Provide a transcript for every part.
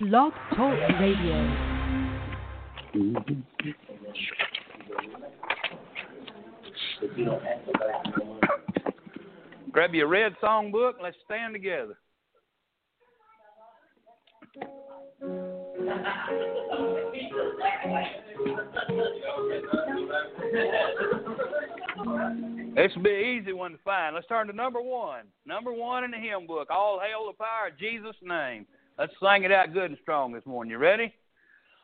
Blog Talk Radio. Grab your red songbook. Let's stand together. This will be an easy one to find. Let's turn to number one. Number one in the hymn book. All hail the power of Jesus' name. Let's sing it out good and strong this morning. You ready?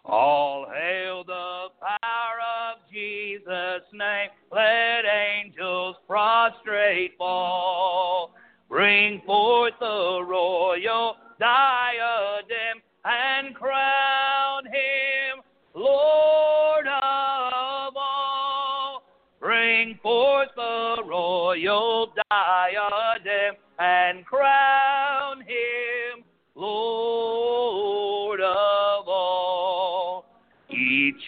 All hail the power of Jesus' name. Let angels prostrate fall. Bring forth the royal diadem and crown him Lord of all. Bring forth the royal diadem and crown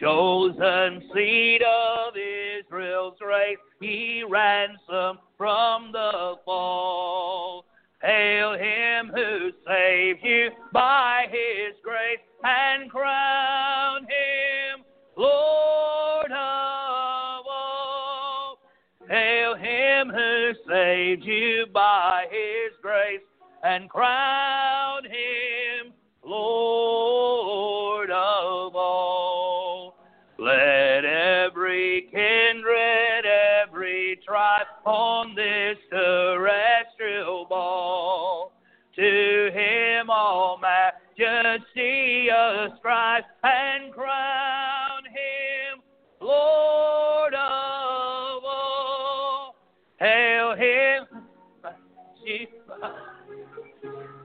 chosen seed of Israel's race, he ransomed from the fall. Hail him who saved you by his grace and crown him Lord of all. Hail him who saved you by his grace and crown tribe on this terrestrial ball to him all majesty ascribe and crown him Lord of all. Hail him,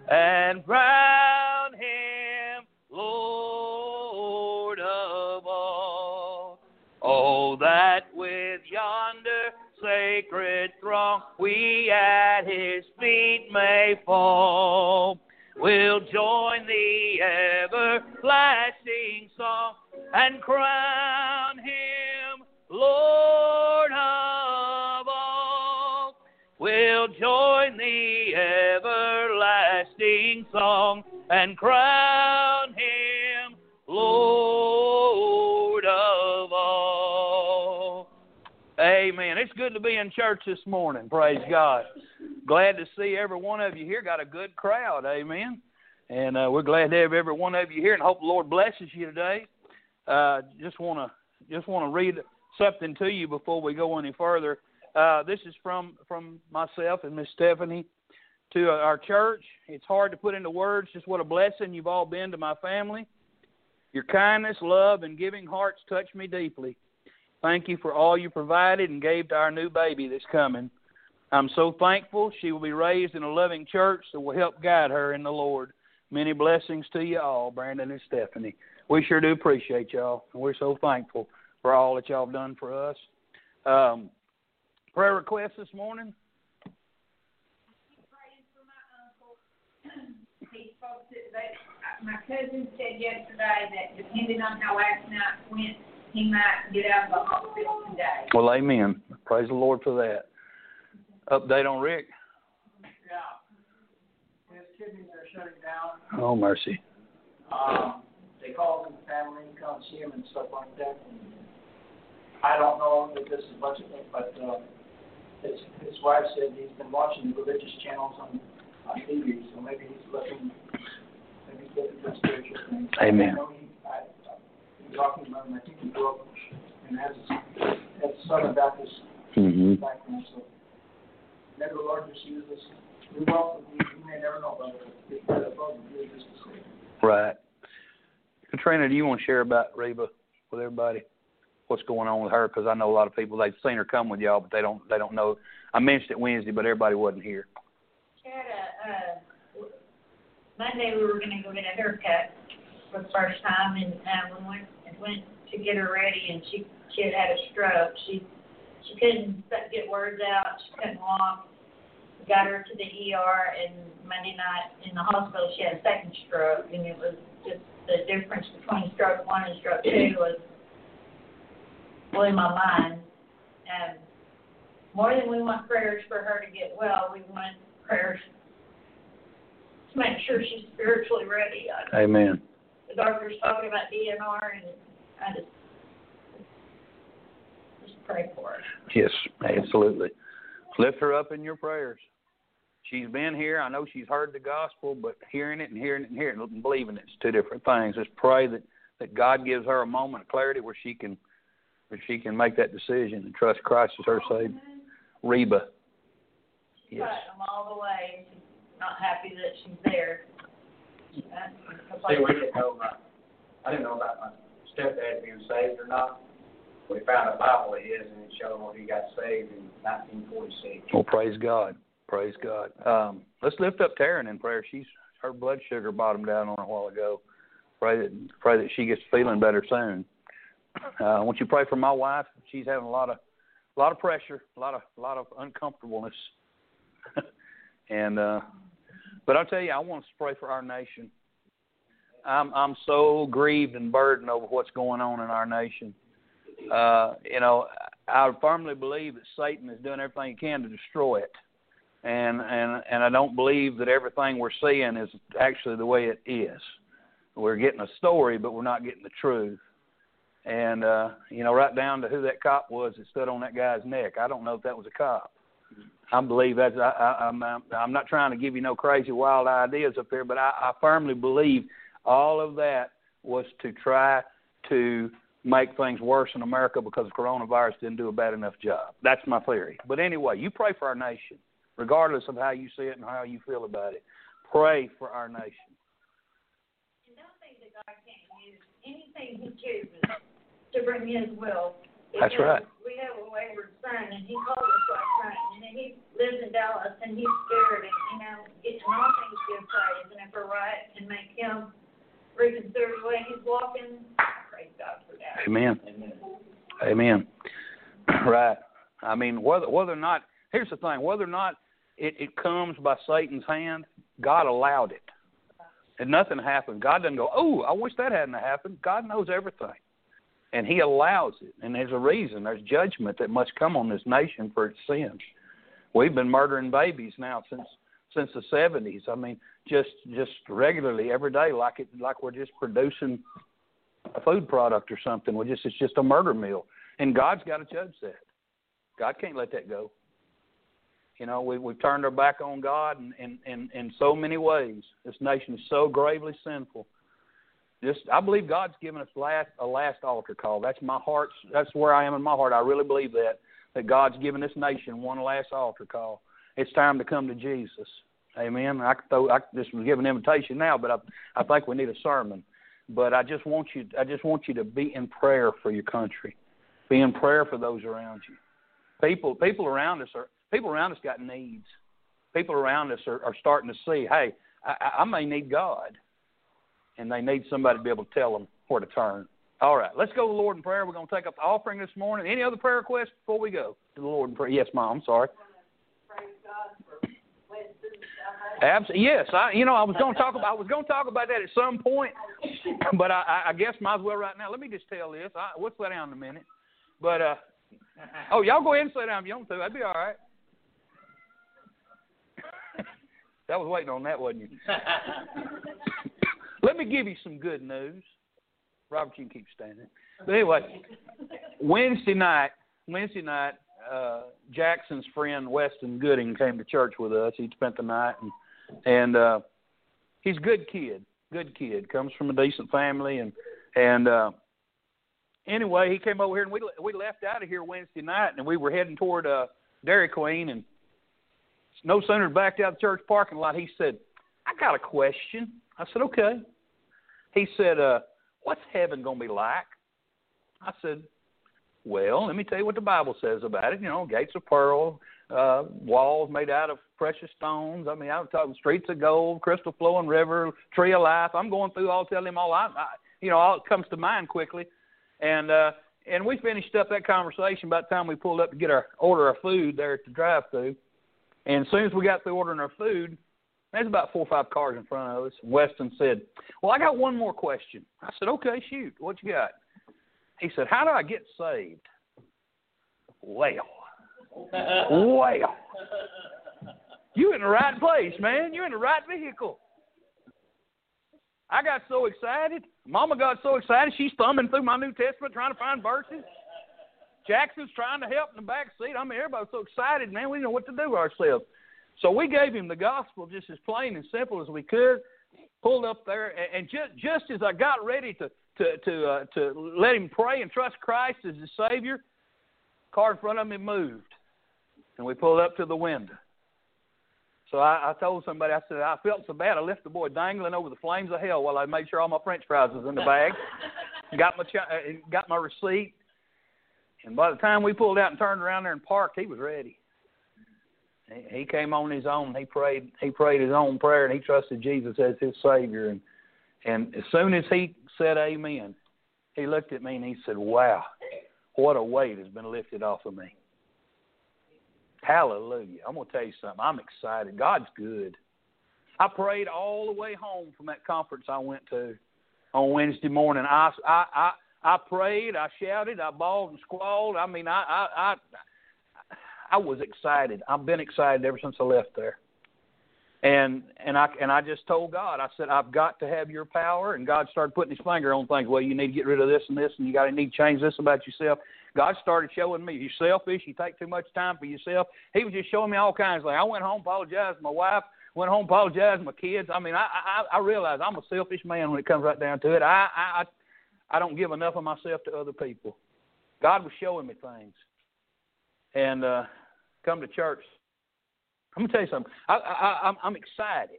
and sacred throng we at his feet may fall. We'll join the everlasting song and crown him Lord of all. We'll join the everlasting song and crown good to be in church this morning. Praise God. Glad to see every one of you here. Got a good crowd. Amen. And uh, we're glad to have every one of you here, and hope the Lord blesses you today. Uh, just want to just want to read something to you before we go any further. Uh, this is from from myself and Miss Stephanie to our church. It's hard to put into words just what a blessing you've all been to my family. Your kindness, love, and giving hearts touch me deeply. Thank you for all you provided and gave to our new baby that's coming. I'm so thankful she will be raised in a loving church that will help guide her in the Lord. Many blessings to you all, Brandon and Stephanie. We sure do appreciate y'all, and we're so thankful for all that y'all have done for us. Um, prayer request this morning. My cousin said yesterday that depending on how last night went, he might get out of the hospital today. Well, amen. Praise the Lord for that. Update on Rick. Yeah. His kidneys are shutting down. Oh, mercy. Um, they called him family, and come see him and stuff like that. And I don't know if this is much of it, but uh, his his wife said he's been watching the religious channels on on TV, so maybe he's looking, maybe he's looking for spiritual things. Amen. I know he, I, I've been talking about him. I think he grew up and has has Southern Baptist Mm-hmm. background, so maybe the Lord just used this. We welcome you. You may never know about it. It's better above and really just to say. Right. Katrina, do you want to share about Reba with everybody? What's going on with her? Because I know a lot of people they've seen her come with y'all, but they don't they don't know. I mentioned it Wednesday, but everybody wasn't here. She had a, uh, Monday we were gonna go get a haircut for the first time and, uh, we went, went to get her ready and she, she had had a stroke. She, she couldn't get words out, she couldn't walk. Got her to the ER and Monday night in the hospital, she had a second stroke and it was just the difference between stroke one and stroke two was blew my mind. And more than we want prayers for her to get well, we want prayers to make sure she's spiritually ready. Amen. The doctor's talking about DNR, and I just just pray for her. Yes, absolutely. Lift her up in your prayers. She's been here. I know she's heard the gospel, but hearing it and hearing it and hearing it and believing it's two different things. Just pray that that God gives her a moment of clarity where she can where she can make that decision and trust Christ as her Savior. Reba. Yes. But I'm all the way. She's not happy that she's there. See, we didn't know about, I didn't know about my stepdad being saved or not. We found a Bible of his and it showed where he got saved in nineteen forty-six. Well, praise God. Praise God. Um, let's lift up Taryn in prayer. She's her blood sugar bottomed down on a while ago. Pray that pray that she gets feeling better soon. Uh, I want you pray for my wife. She's having a lot of a lot of pressure, a lot of a lot of uncomfortableness. and uh but I'll tell you, I want to pray for our nation. I'm I'm so grieved and burdened over what's going on in our nation. Uh, you know, I firmly believe that Satan is doing everything he can to destroy it, and and and I don't believe that everything we're seeing is actually the way it is. We're getting a story, but we're not getting the truth. And uh, you know, right down to who that cop was that stood on that guy's neck. I don't know if that was a cop. I believe that's. I, I, I'm. I'm not trying to give you no crazy wild ideas up there, but I, I firmly believe all of that was to try to make things worse in America because coronavirus didn't do a bad enough job. That's my theory. But anyway, you pray for our nation, regardless of how you see it and how you feel about it. Pray for our nation. And don't think that God can't use anything He chooses to bring His will. That's Because right. We have a wayward son, and He called us last night, and then He lives in Dallas, and He's scared, and you know, getting all things give praise, and if we're right, and make Him reconsider the way He's walking. Praise God for that. Amen. Amen. Right. I mean, whether whether or not here's the thing, whether or not it, it comes by Satan's hand, God allowed it. And nothing happened. God doesn't go, Oh, I wish that hadn't happened. God knows everything. And he allows it. And there's a reason. There's judgment that must come on this nation for its sins. We've been murdering babies now since since the seventies. I mean, just just regularly every day like it like we're just producing a food product or something. We just it's just a murder mill, and God's got to judge that. God can't let that go. You know, we we've turned our back on God in in in, in so many ways. This nation is so gravely sinful. Just I believe God's given us last a last altar call. That's my heart's. That's where I am in my heart. I really believe that that God's given this nation one last altar call. It's time to come to Jesus. Amen. I could throw. I just was giving an invitation now, but I I think we need a sermon but I just want you I just want you to be in prayer for your country. Be in prayer for those around you. People people around us are people around us got needs. People around us are, are starting to see, hey, I, I may need God, and they need somebody to be able to tell them where to turn. All right, let's go to the Lord in prayer. We're going to take up the offering this morning. Any other prayer requests before we go to the Lord in prayer? Yes, Mom. Sorry. Absolutely. Yes, I. You know, I was going to talk about. I was going to talk about that at some point, but I, I, guess might as well right now. Let me just tell this. I, we'll sit down in a minute. But uh, oh, y'all go ahead and sit down if you want to. That'd be all right. that was waiting on that, wasn't you? Let me give you some good news. Robert, you can keep standing. But anyway, Wednesday night, Wednesday night, uh, Jackson's friend Weston Gooding came to church with us. He spent the night, and and uh, he's a good kid, good kid. Comes from a decent family, and and uh, anyway, he came over here, and we we left out of here Wednesday night, and we were heading toward uh, Dairy Queen, and no sooner backed out of the church parking lot, he said, "I got a question." I said, "Okay." He said, uh, "What's heaven gonna be like?" I said, well, let me tell you what the Bible says about it. You know, gates of pearl, uh, walls made out of precious stones. I mean, I'm talking streets of gold, crystal flowing river, tree of life. I'm going through all, telling him all I, I you know, all it comes to mind quickly. And uh, and we finished up that conversation by the time we pulled up to get our order our food there at the drive-through. And as soon as we got through ordering our food, there's about four or five cars in front of us. Weston said, "Well, I got one more question." I said, "Okay, shoot. What you got?" He said, How do I get saved? Well, well, you in the right place, man. You're in the right vehicle. I got so excited. Mama got so excited. She's thumbing through my New Testament trying to find verses. Jackson's trying to help in the back seat. I mean, everybody's so excited, man. We didn't know what to do ourselves. So we gave him the gospel just as plain and simple as we could. Pulled up there, and just just as I got ready to to to uh, to let him pray and trust Christ as his Savior, car in front of me moved, and we pulled up to the window. So I, I told somebody, I said, I felt so bad. I left the boy dangling over the flames of hell while I made sure all my French fries was in the bag. got my ch- uh, got my receipt, and by the time we pulled out and turned around there and parked, he was ready. He, came on his own. He prayed. He prayed his own prayer, and he trusted Jesus as his Savior. And and as soon as he said Amen, he looked at me and he said, "Wow, what a weight has been lifted off of me." Hallelujah. I'm to tell you something. I'm excited. God's good. I prayed all the way home from that conference I went to on Wednesday morning. I, I, I, I prayed, I shouted, I bawled and squalled. I mean, I, I, I, I was excited. I've been excited ever since I left there. And and I and I just told God, I said, I've got to have your power. And God started putting His finger on things. Well, you need to get rid of this and this, and you got to need to change this about yourself. God started showing me you're selfish. You take too much time for yourself. He was just showing me all kinds of things. I went home, apologized to my wife, went home, apologized to my kids. I mean, I I, I realize I'm a selfish man when it comes right down to it. I I I don't give enough of myself to other people. God was showing me things, and uh, come to church I'm gonna tell you something. I, I, I'm, I'm excited.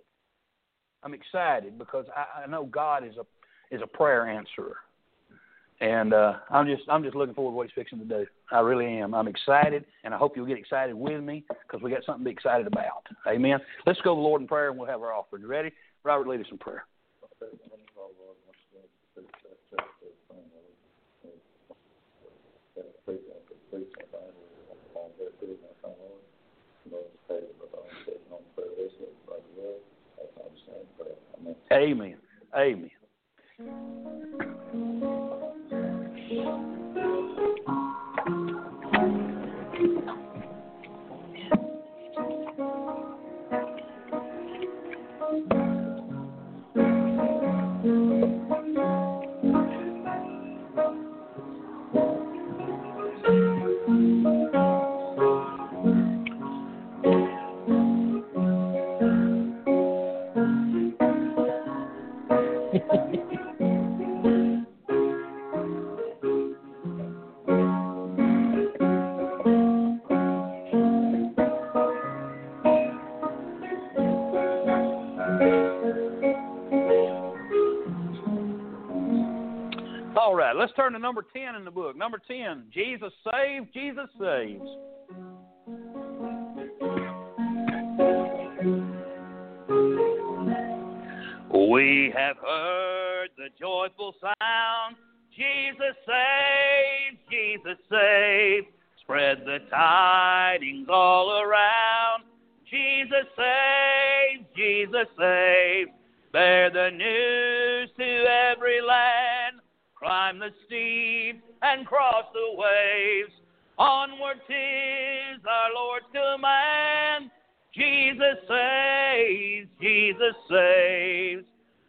I'm excited because I, I know God is a is a prayer answerer, and uh, I'm just I'm just looking forward to what He's fixing to do. I really am. I'm excited, and I hope you'll get excited with me because we got something to be excited about. Amen. Let's go to the Lord in prayer, and we'll have our offering. You ready? Robert, lead us in prayer. Amen. Amen. Turn to number 10 in the book. Number 10, Jesus saves, Jesus saves. We have heard the joyful sound. Jesus saves, Jesus saves. Spread the tidings all around. Jesus saves, Jesus saves. Bear the news to every land climb the steep and cross the waves. Onward tis our Lord's command. Jesus saves, Jesus saves.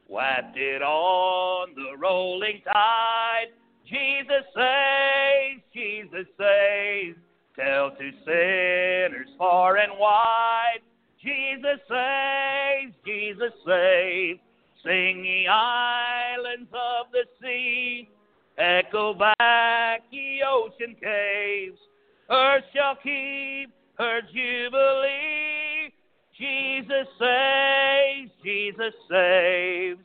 Wafted it on the rolling tide. Jesus saves, Jesus saves. Tell to sinners far and wide. Jesus saves, Jesus saves. Sing ye islands of the sea, echo back ye ocean caves. Earth shall keep her jubilee. Jesus saves, Jesus saves.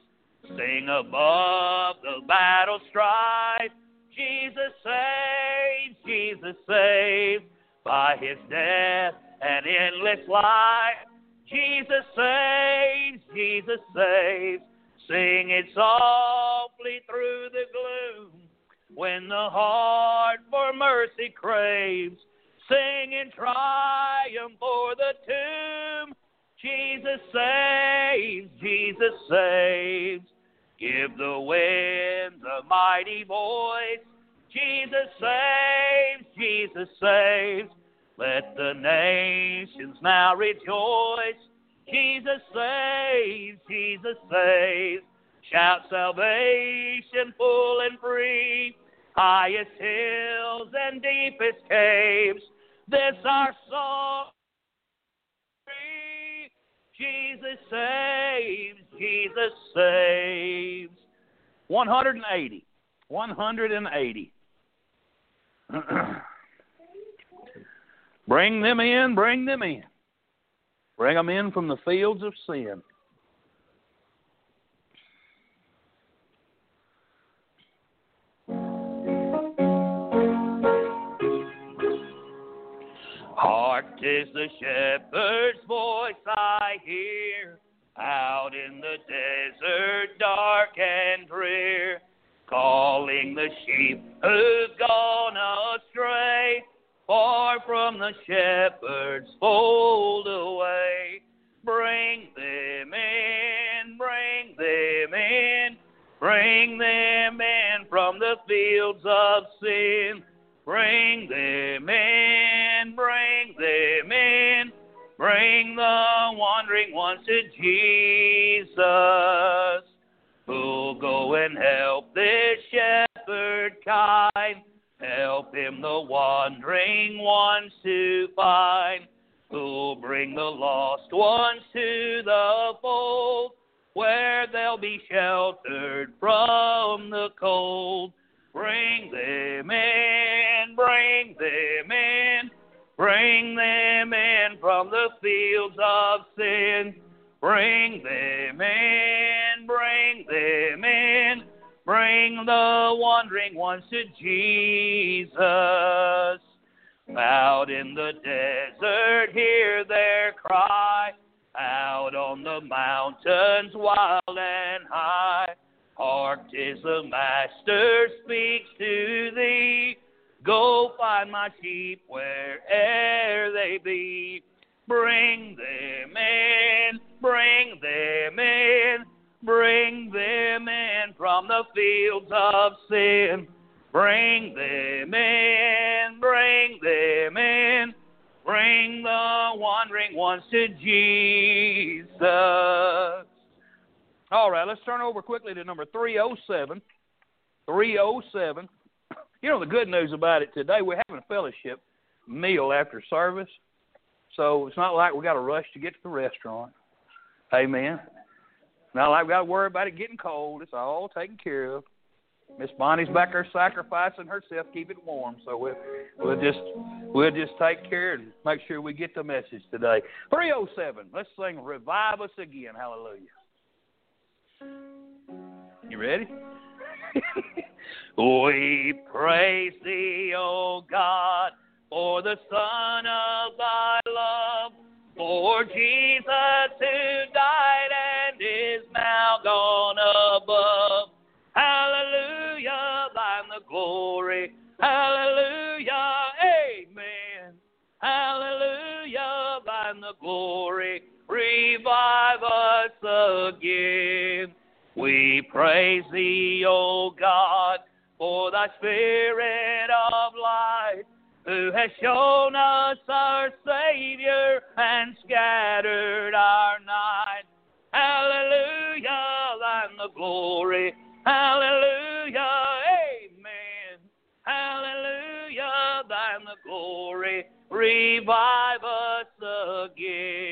Sing above the battle strife. Jesus saves, Jesus saves. By his death and endless life. Jesus saves, Jesus saves. Sing it softly through the gloom when the heart for mercy craves. Sing in triumph for the tomb. Jesus saves, Jesus saves. Give the winds a mighty voice. Jesus saves, Jesus saves. Let the nations now rejoice. Jesus saves, Jesus saves. Shout salvation full and free, highest hills and deepest caves. This our song. Jesus saves, Jesus saves. 180. 180. bring them in, bring them in. Bring them in from the fields of sin. Hark, tis the shepherd's voice I hear, out in the desert dark and drear, calling the sheep who've gone astray, far from the shepherd's fold away. Bring them in, bring them in, bring them in from the fields of sin. Bring them in, bring them in, bring the wandering ones to Jesus. Who'll go and help this shepherd kind, help him the wandering ones to find. Who'll bring the lost ones to the fold, where they'll be sheltered from the cold. Bring them in, bring them in, bring them in from the fields of sin. Bring them in, bring them in, bring the wandering ones to Jesus. Out in the desert, hear their cry. Out on the mountains, wild and high. Hark, tis the Master speaks to thee. Go find my sheep where'er they be. Bring them in, bring them in, bring them in from the fields of sin. Bring them in, bring them in, bring the wandering ones to Jesus. All right, let's turn over quickly to number 307. 307. You know, the good news about it today, we're having a fellowship meal after service. So it's not like we got to rush to get to the restaurant. Amen. Like we got to worry about it getting cold. It's all taken care of. Miss Bonnie's back there sacrificing herself, keep it warm. So we'll we'll just we'll just take care and make sure we get the message today. Three oh seven. Let's sing "Revive Us Again." Hallelujah. You ready? we praise thee, O God, for the Son of thy love, for Jesus who died again. We praise thee, O God, for thy spirit of light, who has shown us our Savior and scattered our night. Hallelujah, thine the glory. Hallelujah, amen. Hallelujah, thine the glory. Revive us again.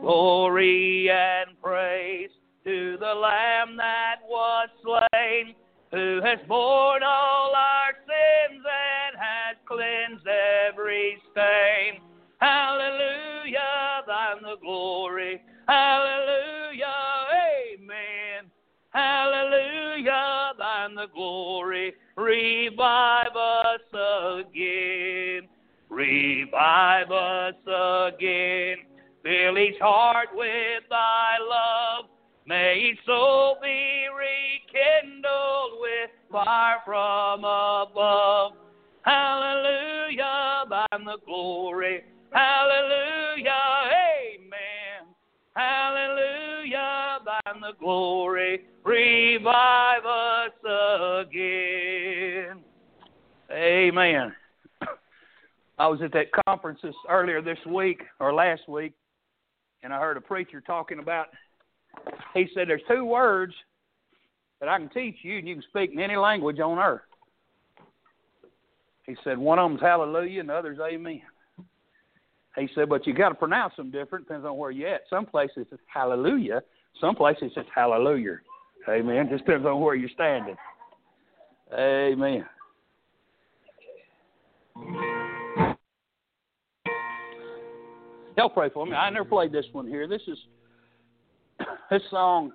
Glory and praise to the Lamb that was slain, who has borne all our sins and has cleansed every stain. Hallelujah, thine the glory. Hallelujah, amen. Hallelujah, thine the glory. Revive us again. Revive us again. Fill each heart with thy love. May each soul be rekindled with fire from above. Hallelujah, thine the glory. Hallelujah, amen. Hallelujah, thine the glory. Revive us again. Amen. I was at that conference this, earlier this week or last week, and I heard a preacher talking about he said, There's two words that I can teach you, and you can speak in any language on earth. He said, One of them's hallelujah, and the other's amen. He said, But you got to pronounce them different, depends on where you're at. Some places it's hallelujah, some places it's hallelujah. Amen. Just depends on where you're standing. Amen. Y'all pray for me. I never played this one here. This is this song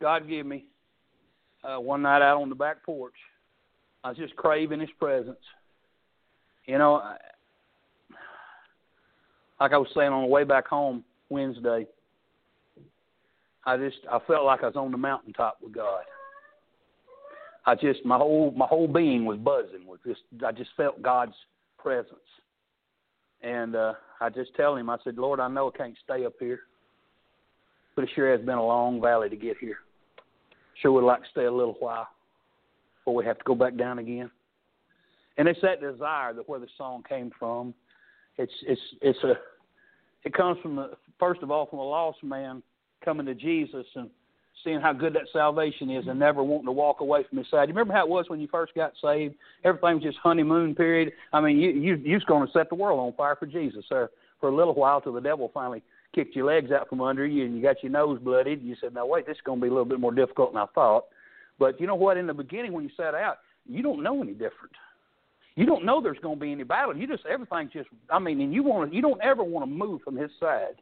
God gave me uh, one night out on the back porch. I was just craving His presence. You know, I, like I was saying on the way back home Wednesday, I just I felt like I was on the mountaintop with God. I just my whole my whole being was buzzing with just I just felt God's presence. And uh I just tell him, I said, Lord, I know I can't stay up here. But it sure has been a long valley to get here. Sure would like to stay a little while before we have to go back down again. And it's that desire that where the song came from. It's it's it's a it comes from the first of all from a lost man coming to Jesus and seeing how good that salvation is and never wanting to walk away from his side. You remember how it was when you first got saved? Everything was just honeymoon period. I mean, you you you was going to set the world on fire for Jesus, sir, for a little while till the devil finally kicked your legs out from under you and you got your nose bloodied. You said, "Now wait, this is going to be a little bit more difficult than I thought." But you know what? In the beginning, when you set out, you don't know any different. You don't know there's going to be any battle. You just everything's just. I mean, and you want to. You don't ever want to move from His side.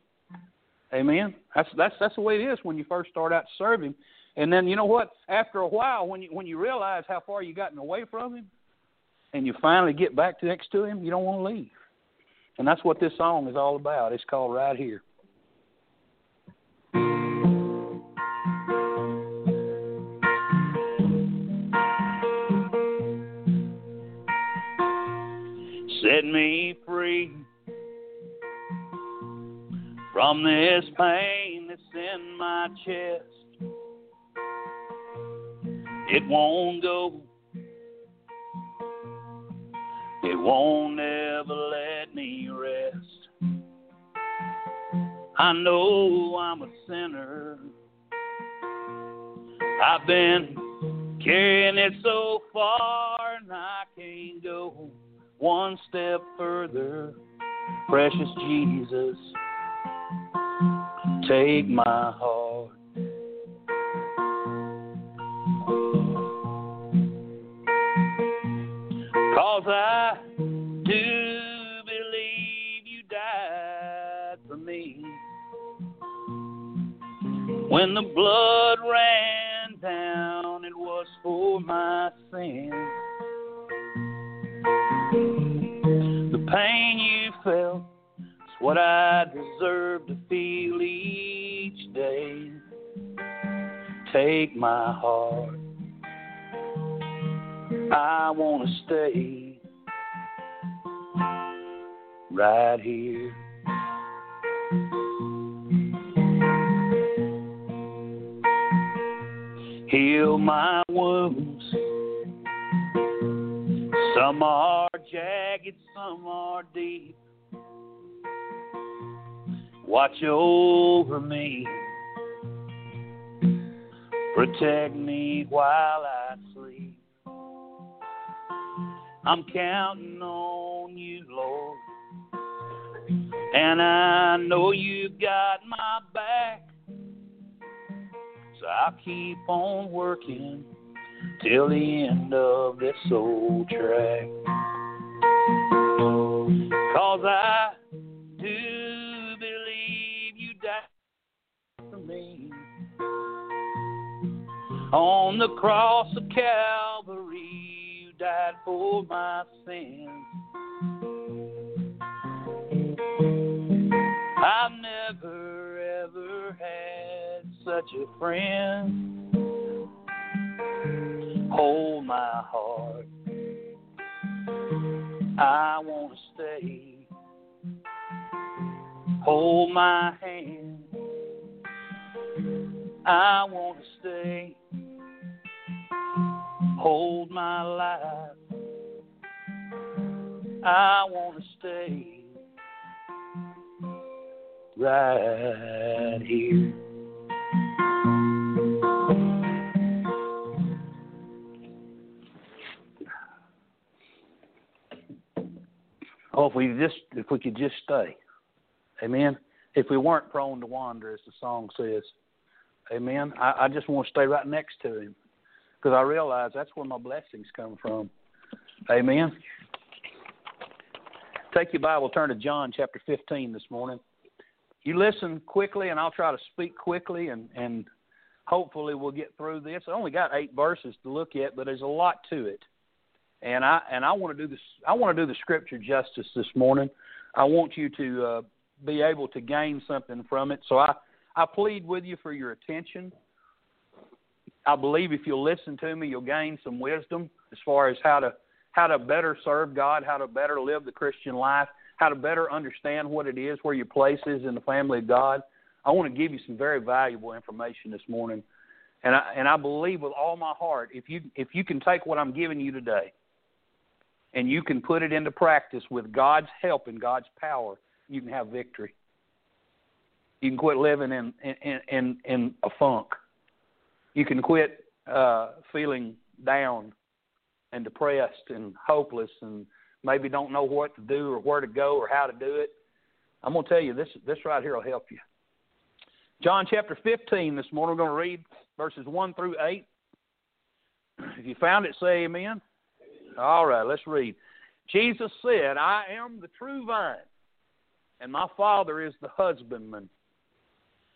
Amen. That's that's that's the way it is when you first start out serving. And then you know what? After a while, when you when you realize how far you've gotten away from Him, and you finally get back next to Him, you don't want to leave. And that's what this song is all about. It's called Right Here. Set me from this pain that's in my chest. It won't go. It won't ever let me rest. I know I'm a sinner. I've been carrying it so far and I can't go one step further. Precious Jesus, take my heart. Cause I do believe you died for me. When the blood ran down, it was for my sins. The pain you felt is what I deserve to feel each day. Take my heart. I want to stay right here. Heal my wounds. Some are jagged, some are deep. Watch over me. Protect me while I sleep. I'm counting on you, Lord. And I know you've got my back. So I'll keep on working till the end of this old track. Cause I On the cross of Calvary, you died for my sins. I've never ever had such a friend. Hold my heart. I want to stay. Hold my hand. I want to stay hold my life. I want to stay right here. Oh, if we just if we could just stay, Amen. If we weren't prone to wander, as the song says, Amen. I, I just want to stay right next to Him because I realize that's where my blessings come from. Amen. Take your Bible, turn to John chapter 15 this morning. You listen quickly, and I'll try to speak quickly, and, and hopefully we'll get through this. I only got eight verses to look at, but there's a lot to it. And I and I want to do this. I want to do the scripture justice this morning. I want you to uh, be able to gain something from it. So I I plead with you for your attention. I believe if you'll listen to me, you'll gain some wisdom as far as how to how to better serve God, how to better live the Christian life, how to better understand what it is, where your place is in the family of God. I want to give you some very valuable information this morning. And I and I believe with all my heart, if you if you can take what I'm giving you today and you can put it into practice with God's help and God's power, you can have victory. You can quit living in in in, in a funk. You can quit uh, feeling down and depressed and hopeless and maybe don't know what to do or where to go or how to do it. I'm going to tell you this this right here will help you. John chapter 15 this morning we're going to read verses 1 through 8. If you found it say amen. All right, let's read. Jesus said, I am the true vine, and my Father is the husbandman.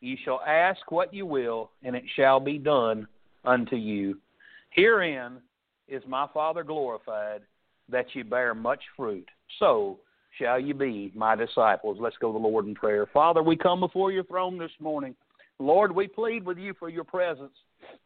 Ye shall ask what you will, and it shall be done unto you. Herein is my Father glorified, that ye bear much fruit. So shall ye be my disciples. Let's go to the Lord in prayer. Father, we come before your throne this morning. Lord, we plead with you for your presence.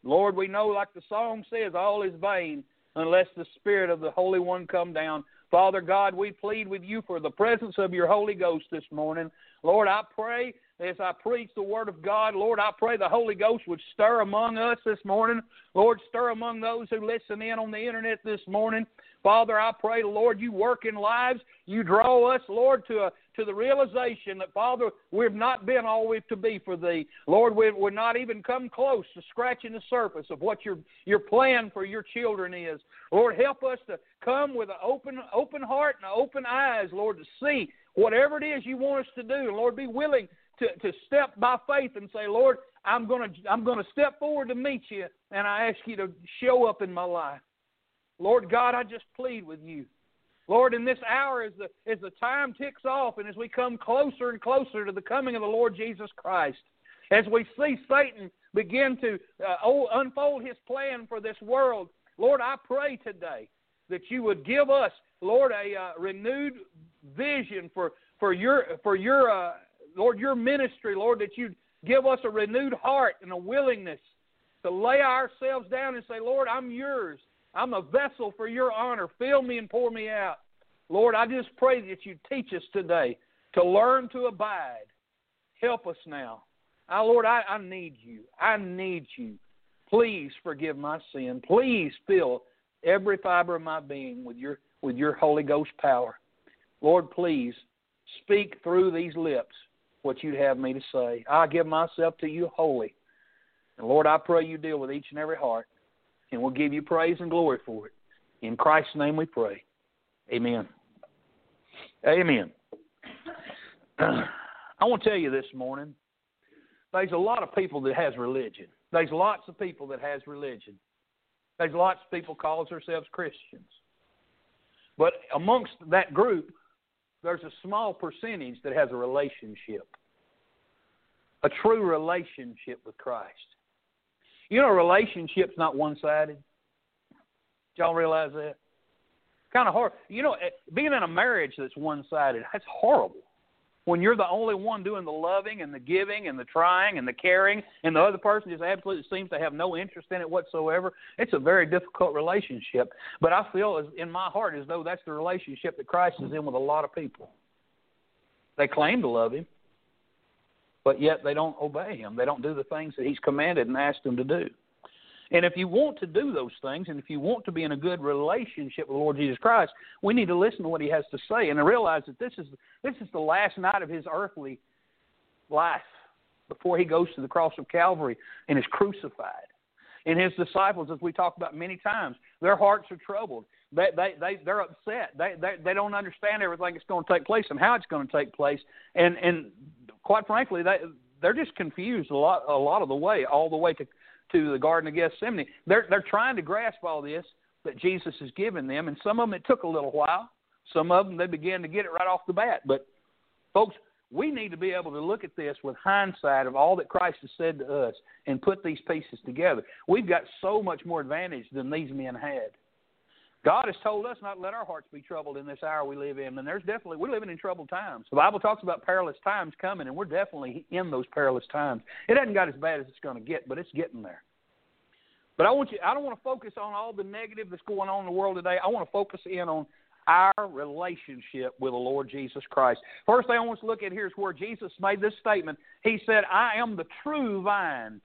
Lord, we know, like the song says, all is vain unless the Spirit of the Holy One come down. Father God, we plead with you for the presence of your Holy Ghost this morning. Lord, I pray as I preach the Word of God, Lord, I pray the Holy Ghost would stir among us this morning. Lord, stir among those who listen in on the internet this morning. Father, I pray, Lord, you work in lives. You draw us, Lord, to a, to the realization that, Father, we've not been all we've to be for Thee. Lord, we've, we're not even come close to scratching the surface of what your your plan for your children is. Lord, help us to come with an open open heart and open eyes, Lord, to see whatever it is you want us to do. Lord, be willing to, to step by faith and say, Lord, I'm gonna I'm gonna step forward to meet you and I ask you to show up in my life. Lord God, I just plead with you. Lord, in this hour as the as the time ticks off and as we come closer and closer to the coming of the Lord Jesus Christ, as we see Satan begin to uh, unfold his plan for this world, Lord, I pray today that you would give us, Lord, a uh, renewed vision for for your for your uh, Lord, your ministry, Lord, that you give us a renewed heart and a willingness to lay ourselves down and say, Lord, I'm yours. I'm a vessel for your honor. Fill me and pour me out. Lord, I just pray that you teach us today to learn to abide. Help us now. Lord, I, I need you. I need you. Please forgive my sin. Please fill every fiber of my being with your with your Holy Ghost power. Lord, please speak through these lips what you'd have me to say. I give myself to you wholly. And Lord, I pray you deal with each and every heart, and we'll give you praise and glory for it. In Christ's name we pray. Amen. Amen. I want to tell you this morning, there's a lot of people that has religion. There's lots of people that has religion. There's lots of people calls themselves Christians. But amongst that group, there's a small percentage that has a relationship, a true relationship with Christ. You know, a relationship's not one sided. Y'all realize that? Kind of hard. You know, eh, being in a marriage that's one sided, that's horrible. When you're the only one doing the loving and the giving and the trying and the caring, and the other person just absolutely seems to have no interest in it whatsoever, it's a very difficult relationship. But I feel as, in my heart as though that's the relationship that Christ is in with a lot of people. They claim to love Him, but yet they don't obey Him. They don't do the things that He's commanded and asked them to do. And if you want to do those things, and if you want to be in a good relationship with the Lord Jesus Christ, we need to listen to what He has to say and to realize that this is this is the last night of His earthly life before He goes to the cross of Calvary and is crucified. And His disciples, as we talk about many times, their hearts are troubled. They they they they're upset. They they they don't understand everything that's going to take place and how it's going to take place. And and quite frankly, they they're just confused a lot a lot of the way, all the way to to the Garden of Gethsemane. They're they're trying to grasp all this that Jesus has given them, and some of them it took a little while. Some of them they began to get it right off the bat. But folks, we need to be able to look at this with hindsight of all that Christ has said to us and put these pieces together. We've got so much more advantage than these men had. God has told us not to let our hearts be troubled in this hour we live in, and there's definitely we're living in troubled times. The Bible talks about perilous times coming, and we're definitely in those perilous times. It hasn't got as bad as it's going to get, but it's getting there. But I want you I don't want to focus on all the negative that's going on in the world today. I want to focus in on our relationship with the Lord Jesus Christ. First thing I want to look at here is where Jesus made this statement. He said, I am the true vine.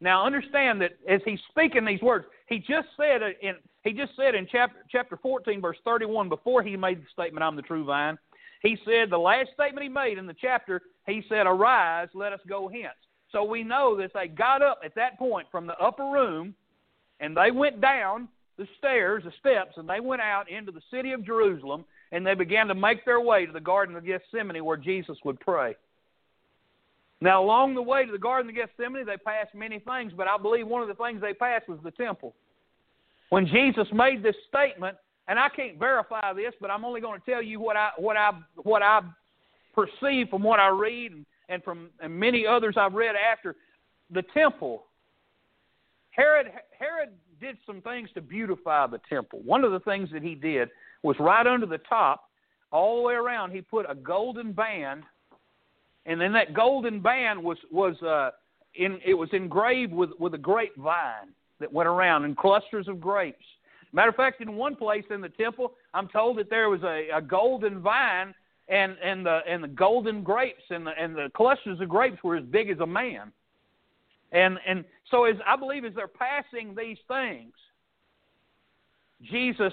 Now understand that as he's speaking these words, he just said in he just said in chapter chapter 14 verse 31 before he made the statement I'm the true vine, he said the last statement he made in the chapter, he said arise, let us go hence. So we know that they got up at that point from the upper room and they went down the stairs, the steps, and they went out into the city of Jerusalem and they began to make their way to the Garden of Gethsemane where Jesus would pray. Now, along the way to the Garden of Gethsemane, they passed many things, but I believe one of the things they passed was the temple. When Jesus made this statement, and I can't verify this, but I'm only going to tell you what I what I what I perceive from what I read and, and from and many others I've read after the temple. Herod Herod did some things to beautify the temple. One of the things that he did was right under the top, all the way around, he put a golden band and then that golden band was was uh, in it was engraved with with a grapevine that went around and clusters of grapes. Matter of fact, in one place in the temple, I'm told that there was a, a golden vine and and the and the golden grapes and the and the clusters of grapes were as big as a man. And and so as I believe as they're passing these things, Jesus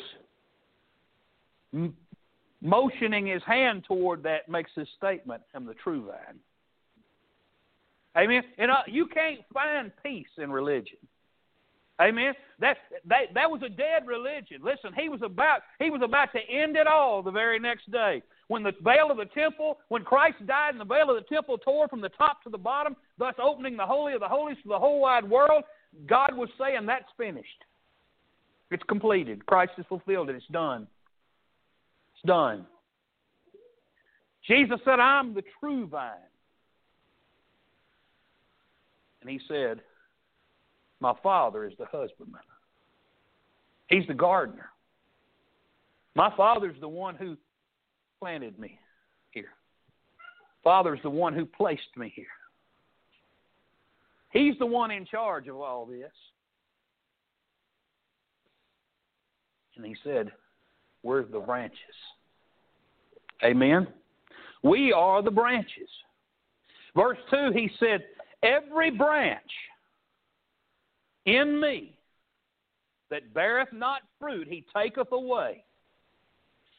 motioning his hand toward that makes his statement I'm the true vine. Amen. And uh, you can't find peace in religion. Amen. That that that was a dead religion. Listen, he was about he was about to end it all the very next day. When the veil of the temple, when Christ died and the veil of the temple tore from the top to the bottom, thus opening the holy of the holies to the whole wide world, God was saying that's finished. It's completed. Christ has fulfilled it. It's done done. Jesus said, I'm the true vine. And he said, My Father is the husbandman. He's the gardener. My Father's the one who planted me here. Father's the one who placed me here. He's the one in charge of all this. And he said, We're the branches. Amen. We are the branches. Verse 2, he said, Every branch in me that beareth not fruit, he taketh away.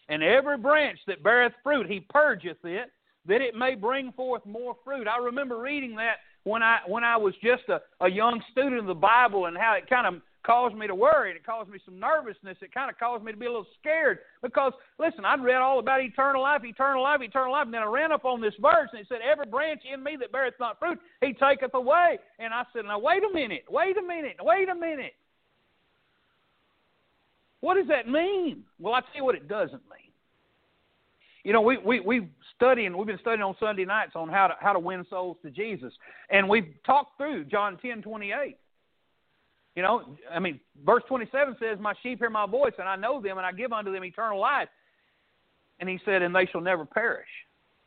And every branch that beareth fruit, he purgeth it, that it may bring forth more fruit. I remember reading that when I when I was just a, a young student of the Bible and how it kind of caused me to worry. It caused me some nervousness. It kind of caused me to be a little scared because, listen, I'd read all about eternal life, eternal life, eternal life, and then I ran up on this verse and it said, Every branch in me that beareth not fruit, he taketh away. And I said, Now, wait a minute, wait a minute, wait a minute. What does that mean? Well, I'll tell you what it doesn't mean. You know, we we we studying. We've been studying on Sunday nights on how to how to win souls to Jesus, and we've talked through John ten twenty eight. You know, I mean, verse 27 says, My sheep hear my voice, and I know them, and I give unto them eternal life. And he said, And they shall never perish,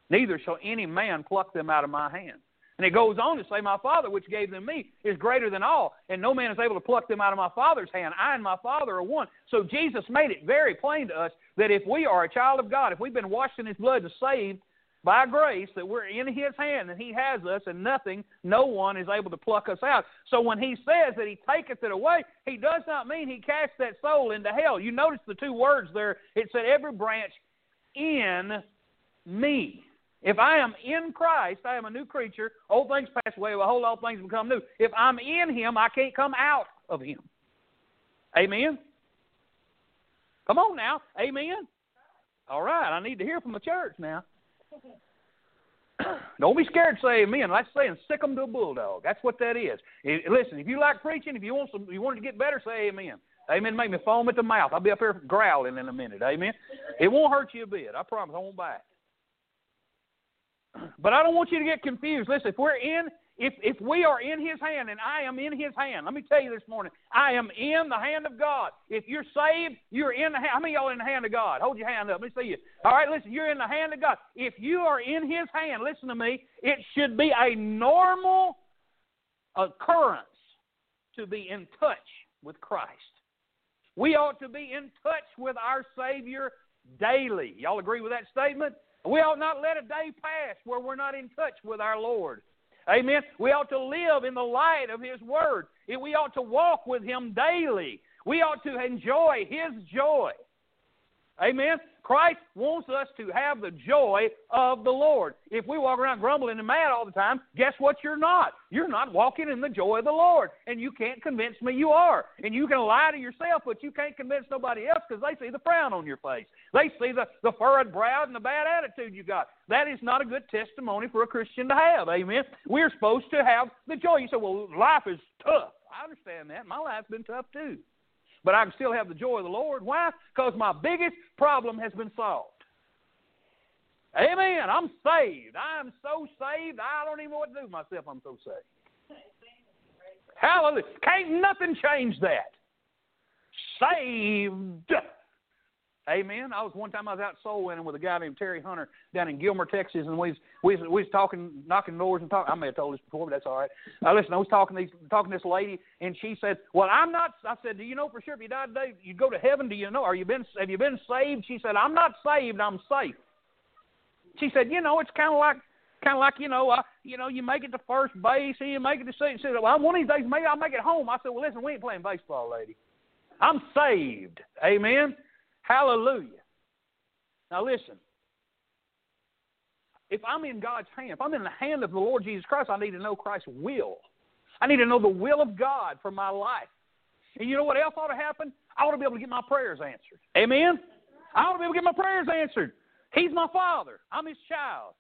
neither shall any man pluck them out of my hand. And it goes on to say, My Father, which gave them me, is greater than all, and no man is able to pluck them out of my Father's hand. I and my Father are one. So Jesus made it very plain to us that if we are a child of God, if we've been washed in His blood and saved, by grace that we're in His hand and He has us, and nothing, no one is able to pluck us out. So when He says that He taketh it away, He does not mean He casts that soul into hell. You notice the two words there. It said, every branch in me. If I am in Christ, I am a new creature. Old things pass away, behold, all things become new. If I'm in Him, I can't come out of Him. Amen? Come on now. Amen? All right, I need to hear from the church now. Don't be scared say amen. That's saying sick 'em to a bulldog. That's what that is. listen, if you like preaching, if you want some, you want to get better, say amen. Amen. Make me foam at the mouth. I'll be up here growling in a minute. Amen. It won't hurt you a bit. I promise. I won't bite. But I don't want you to get confused. Listen, if we're in if if we are in his hand and I am in his hand, let me tell you this morning, I am in the hand of God. If you're saved, you're in the hand. How many y'all in the hand of God? Hold your hand up. Let me see you. All right, listen, you're in the hand of God. If you are in his hand, listen to me, it should be a normal occurrence to be in touch with Christ. We ought to be in touch with our Savior daily. Y'all agree with that statement? We ought not let a day pass where we're not in touch with our Lord. Amen. We ought to live in the light of His Word. We ought to walk with Him daily. We ought to enjoy His joy. Amen. Christ wants us to have the joy of the Lord. If we walk around grumbling and mad all the time, guess what you're not? You're not walking in the joy of the Lord. And you can't convince me you are. And you can lie to yourself, but you can't convince nobody else because they see the frown on your face. They see the, the furrowed brow and the bad attitude you got. That is not a good testimony for a Christian to have. Amen. We're supposed to have the joy. You say, well, life is tough. I understand that. My life's been tough too but I can still have the joy of the Lord. Why? Because my biggest problem has been solved. Amen. I'm saved. I'm so saved, I don't even know what to do with myself. I'm so saved. Hallelujah. Can't nothing change that. Saved. Amen. I was one time I was out soul winning with a guy named Terry Hunter down in Gilmer, Texas, and we was, we was, we was talking, knocking doors and talking. I may have told this before, but that's all right. Uh, listen, I was talking to these, talking to this lady, and she said, "Well, I'm not." I said, "Do you know for sure if you died today, you'd go to heaven? Do you know? Are you been? Have you been saved?" She said, "I'm not saved. I'm safe." She said, "You know, it's kind of like." Kind of like you know, uh, you know, you make it to first base, and you make it to second. She said, "Well, one of these days, maybe I'll make it home." I said, "Well, listen, we ain't playing baseball, lady. I'm saved. Amen." Hallelujah. Now listen. If I'm in God's hand, if I'm in the hand of the Lord Jesus Christ, I need to know Christ's will. I need to know the will of God for my life. And you know what else ought to happen? I ought to be able to get my prayers answered. Amen? I ought to be able to get my prayers answered. He's my father. I'm his child.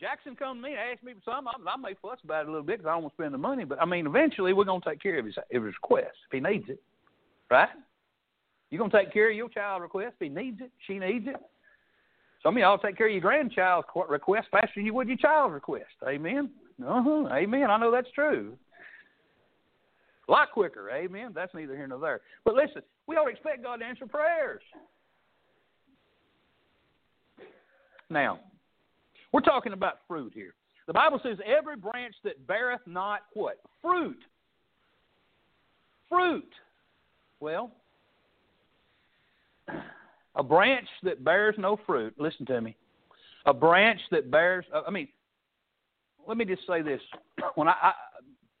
Jackson come to me and ask me for something. I, I may fuss about it a little bit because I don't want to spend the money, but I mean, eventually we're going to take care of his, of his request if he needs it, right? You're going to take care of your child request if he needs it, she needs it. Some of y'all take care of your grandchild's request faster than you would your child's request. Amen? Uh-huh. Amen. I know that's true. A lot quicker. Amen. That's neither here nor there. But listen, we don't expect God to answer prayers. Now, we're talking about fruit here. The Bible says, every branch that beareth not what? Fruit. Fruit. Well, a branch that bears no fruit, listen to me. A branch that bears, uh, I mean, let me just say this. When I, I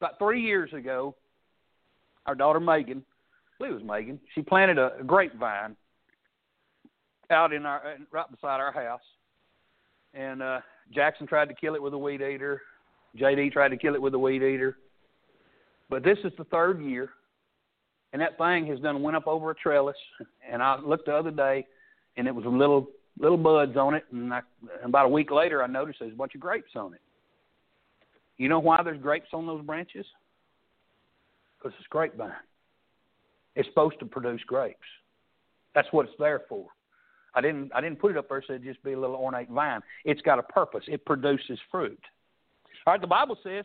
about three years ago, our daughter Megan, I believe it was Megan, she planted a, grapevine out in our right beside our house, and uh, Jackson tried to kill it with a weed eater. JD tried to kill it with a weed eater. But this is the third year, and that thing has done went up over a trellis. And I looked the other day, and it was little little buds on it. And, I, about a week later, I noticed there's a bunch of grapes on it. You know why there's grapes on those branches? Because it's grapevine. It's supposed to produce grapes. That's what it's there for. I didn't I didn't put it up there so it'd just be a little ornate vine. It's got a purpose. It produces fruit. All right, the Bible says,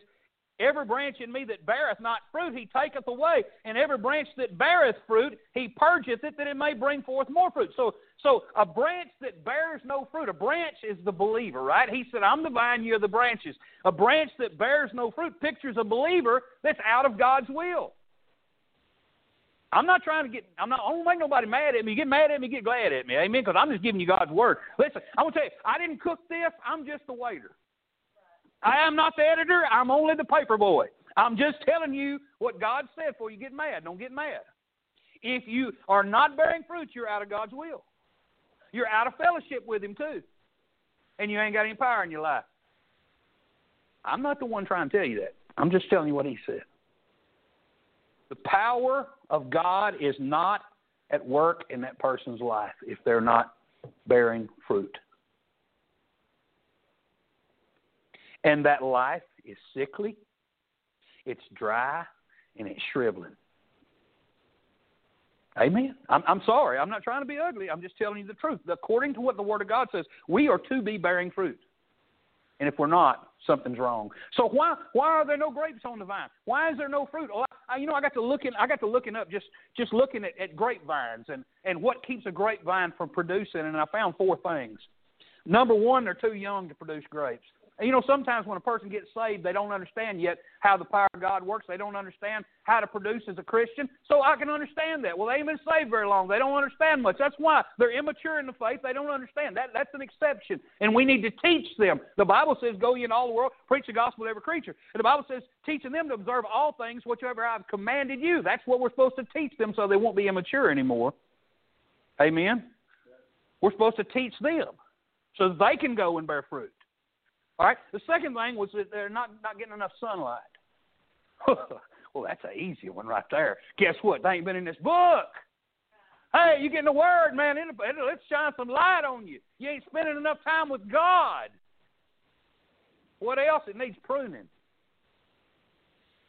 Every branch in me that beareth not fruit, he taketh away, and every branch that beareth fruit, he purgeth it, that it may bring forth more fruit. So, so a branch that bears no fruit, a branch is the believer, right? He said, "I'm the vine, you're the branches." A branch that bears no fruit pictures a believer that's out of God's will. I'm not trying to get. I'm not. I don't make nobody mad at me. Get mad at me, get glad at me. Amen. Because I'm just giving you God's word. Listen, I'm gonna tell you. I didn't cook this. I'm just the waiter. I am not the editor. I'm only the paper boy. I'm just telling you what God said before you get mad. Don't get mad. If you are not bearing fruit, you're out of God's will. You're out of fellowship with Him too. And you ain't got any power in your life. I'm not the one trying to tell you that. I'm just telling you what He said. The power of God is not at work in that person's life if they're not bearing fruit. And that life is sickly, it's dry, and it's shriveling. Amen. I'm, I'm sorry. I'm not trying to be ugly. I'm just telling you the truth. According to what the Word of God says, we are to be bearing fruit. And if we're not, something's wrong. So why why are there no grapes on the vine? Why is there no fruit? Oh, well, I, you know, I got to looking I got to looking up just just looking at, at grapevines and and what keeps a grapevine from producing, and I found four things. Number one, they're too young to produce grapes. You know, sometimes when a person gets saved, they don't understand yet how the power of God works. They don't understand how to produce as a Christian. So I can understand that. Well, they ain't been saved very long. They don't understand much. That's why they're immature in the faith. They don't understand. That that's an exception, and we need to teach them. The Bible says, "Go ye in all the world, preach the gospel to every creature." And the Bible says, teaching them to observe all things whatsoever I've commanded you. That's what we're supposed to teach them, so they won't be immature anymore. Amen. We're supposed to teach them so they can go and bear fruit. All right. The second thing was that they're not not getting enough sunlight. well, that's an easy one right there. Guess what? They ain't been in this book. Hey, you're getting the word, man? Let's shine some light on you. You ain't spending enough time with God. What else? It needs pruning.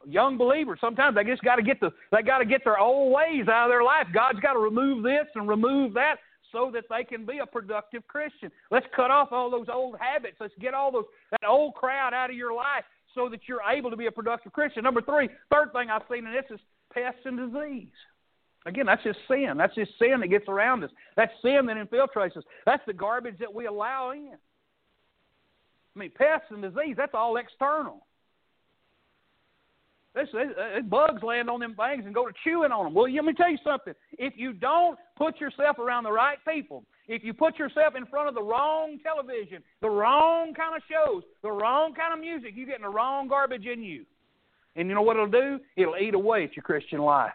Young believers, sometimes they just got to get the they got to get their old ways out of their life. God's got to remove this and remove that so that they can be a productive Christian. Let's cut off all those old habits. Let's get all those that old crowd out of your life so that you're able to be a productive Christian. Number three, third thing I've seen in this is pests and disease. Again, that's just sin. That's just sin that gets around us. That's sin that infiltrates us. That's the garbage that we allow in. I mean, pests and disease, that's all external. This, this, bugs land on them things and go to chewing on them. Well, let me tell you something. If you don't put yourself around the right people, if you put yourself in front of the wrong television, the wrong kind of shows, the wrong kind of music, you're getting the wrong garbage in you. And you know what it'll do? It'll eat away at your Christian life.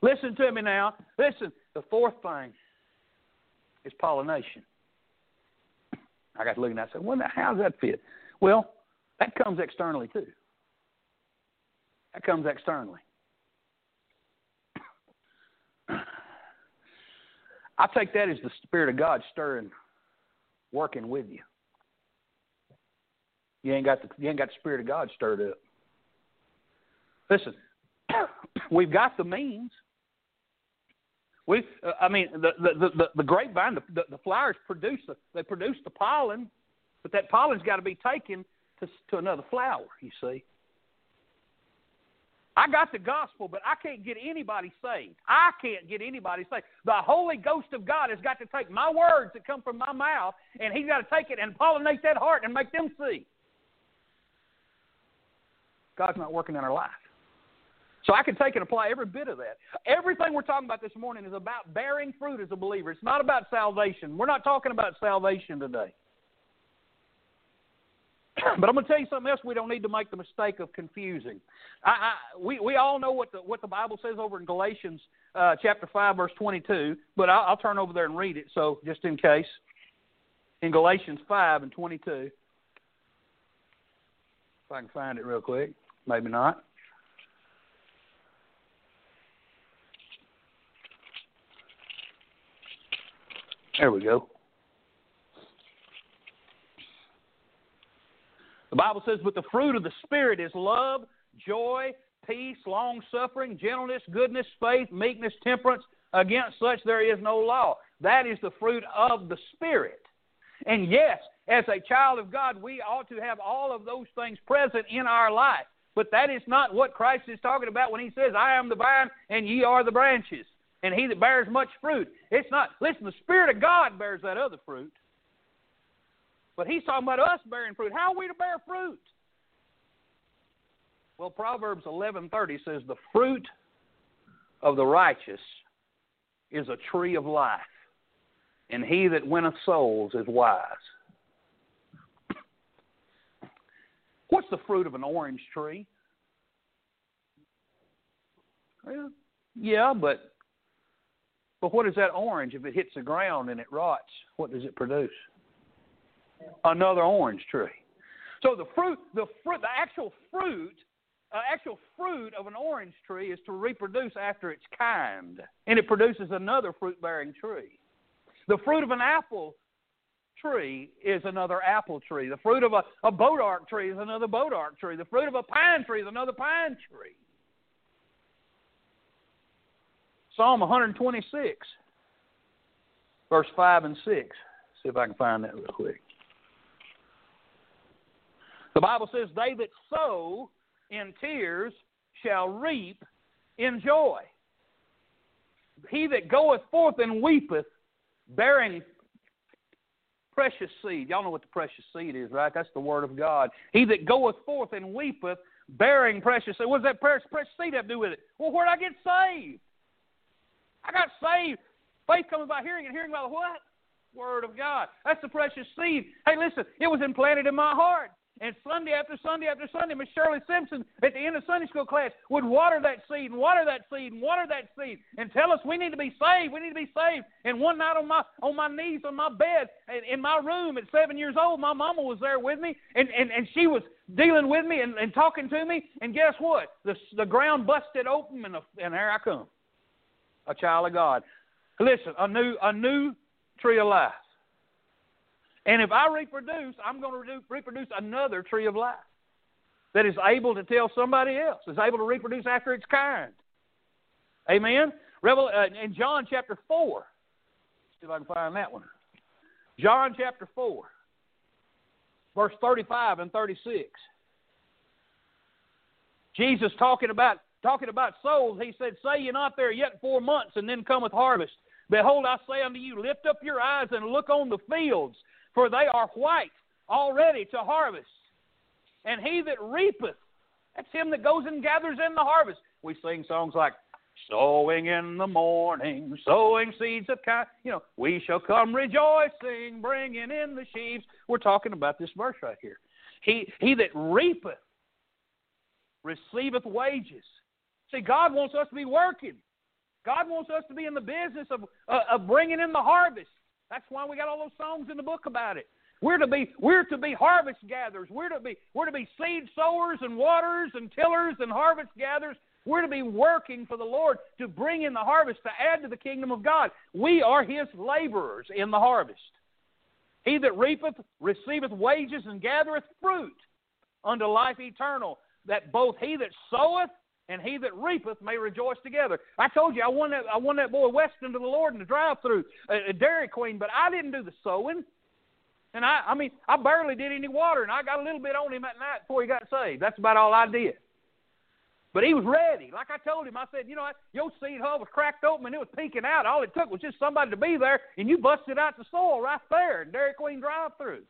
Listen to me now. Listen, the fourth thing is pollination. I got to look and I said, well, how does that fit? Well, that comes externally too. That comes externally. I take that as the Spirit of God stirring, working with you. You ain't got the you ain't got the Spirit of God stirred up. Listen, we've got the means. We, uh, I mean, the the the, the grapevine, the, the, the flowers produce the they produce the pollen, but that pollen's got to be taken to to another flower. You see. I got the gospel, but I can't get anybody saved. I can't get anybody saved. The Holy Ghost of God has got to take my words that come from my mouth, and He's got to take it and pollinate that heart and make them see. God's not working in our life. So I can take and apply every bit of that. Everything we're talking about this morning is about bearing fruit as a believer. It's not about salvation. We're not talking about salvation today. But I'm going to tell you something else we don't need to make the mistake of confusing. I, I, we, we all know what the, what the Bible says over in Galatians uh, chapter 5, verse 22, but I'll, I'll turn over there and read it, so just in case. In Galatians 5 and 22. If I can find it real quick. Maybe not. There we go. The Bible says, But the fruit of the Spirit is love, joy, peace, long suffering, gentleness, goodness, faith, meekness, temperance. Against such there is no law. That is the fruit of the Spirit. And yes, as a child of God, we ought to have all of those things present in our life. But that is not what Christ is talking about when he says, I am the vine and ye are the branches, and he that bears much fruit. It's not, listen, the Spirit of God bears that other fruit. But he's talking about us bearing fruit. How are we to bear fruit? Well, Proverbs 11:30 says the fruit of the righteous is a tree of life, and he that winneth souls is wise. What's the fruit of an orange tree? Well, yeah, but but what is that orange if it hits the ground and it rots? What does it produce? Another orange tree. So the fruit, the fruit, the actual fruit uh, actual fruit of an orange tree is to reproduce after its kind, and it produces another fruit bearing tree. The fruit of an apple tree is another apple tree. The fruit of a, a bodark tree is another bodark tree. The fruit of a pine tree is another pine tree. Psalm 126, verse 5 and 6. See if I can find that real quick. The Bible says, They that sow in tears shall reap in joy. He that goeth forth and weepeth, bearing precious seed. Y'all know what the precious seed is, right? That's the word of God. He that goeth forth and weepeth, bearing precious seed. What does that precious, precious seed have to do with it? Well, where did I get saved? I got saved. Faith comes by hearing, and hearing by the what? Word of God. That's the precious seed. Hey, listen, it was implanted in my heart. And Sunday after Sunday after Sunday, Miss Shirley Simpson at the end of Sunday school class would water that seed and water that seed and water that seed and tell us we need to be saved. We need to be saved. And one night on my on my knees on my bed in my room at seven years old, my mama was there with me and, and, and she was dealing with me and, and talking to me. And guess what? The the ground busted open and, and there I come, a child of God. Listen, a new a new tree of life. And if I reproduce, I'm going to reproduce another tree of life that is able to tell somebody else, is able to reproduce after its kind. Amen? Revel, uh, in John chapter 4, see if I can find that one. John chapter 4, verse 35 and 36. Jesus talking about talking about souls, he said, Say ye not there yet four months, and then cometh harvest. Behold, I say unto you, lift up your eyes and look on the fields, for they are white already to harvest. And he that reapeth, that's him that goes and gathers in the harvest. We sing songs like, Sowing in the morning, sowing seeds of kind. You know, we shall come rejoicing, bringing in the sheaves. We're talking about this verse right here. He, he that reapeth receiveth wages. See, God wants us to be working. God wants us to be in the business of, uh, of bringing in the harvest. That's why we got all those songs in the book about it. We're to be we're to be harvest gatherers. We're to be we're to be seed sowers and waterers and tillers and harvest gatherers. We're to be working for the Lord to bring in the harvest to add to the kingdom of God. We are his laborers in the harvest. He that reapeth receiveth wages and gathereth fruit unto life eternal, that both he that soweth and he that reapeth may rejoice together. I told you I won that I won that boy Weston to the Lord in the drive-through a Dairy Queen, but I didn't do the sowing. And I I mean I barely did any water, and I got a little bit on him at night before he got saved. That's about all I did. But he was ready. Like I told him, I said, you know, what? your seed hull was cracked open and it was peeking out. All it took was just somebody to be there, and you busted out the soil right there in Dairy Queen drive-through.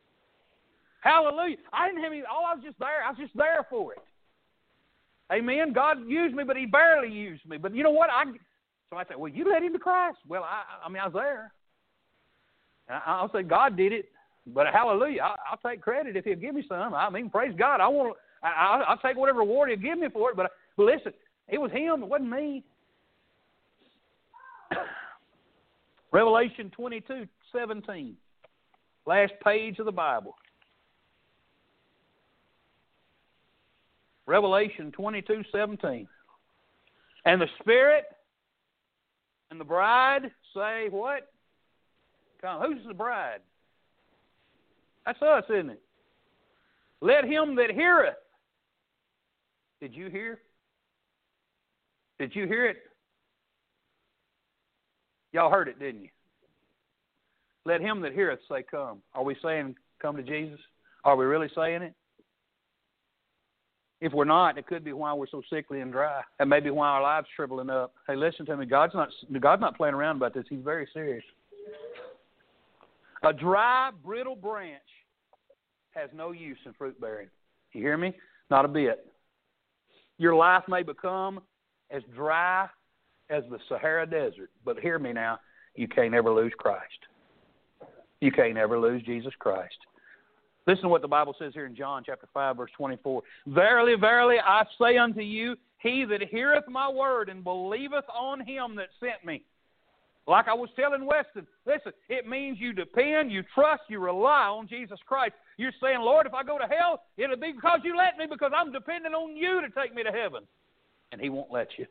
Hallelujah! I didn't have any. All I was just there. I was just there for it. Amen. God used me, but He barely used me. But you know what? I so I said, well, you led him to Christ. Well, I, I mean, I was there. And I, I'll say God did it, but hallelujah, I, I'll take credit if He'll give me some. I mean, praise God. I want. I, I'll take whatever reward He'll give me for it. But, but listen, it was Him. It wasn't me. Revelation twenty-two seventeen, last page of the Bible. Revelation 22 17. And the Spirit and the bride say, What? Come. Who's the bride? That's us, isn't it? Let him that heareth. Did you hear? Did you hear it? Y'all heard it, didn't you? Let him that heareth say, Come. Are we saying, Come to Jesus? Are we really saying it? If we're not, it could be why we're so sickly and dry, and maybe why our lives are shriveling up. Hey, listen to me. God's not God's not playing around about this. He's very serious. A dry, brittle branch has no use in fruit bearing. You hear me? Not a bit. Your life may become as dry as the Sahara Desert, but hear me now. You can't ever lose Christ. You can't ever lose Jesus Christ. Listen to what the Bible says here in John chapter 5 verse 24. Verily, verily, I say unto you, he that heareth my word and believeth on him that sent me. Like I was telling Weston, listen, it means you depend, you trust, you rely on Jesus Christ. You're saying, Lord, if I go to hell, it'll be because you let me, because I'm depending on you to take me to heaven. And he won't let you.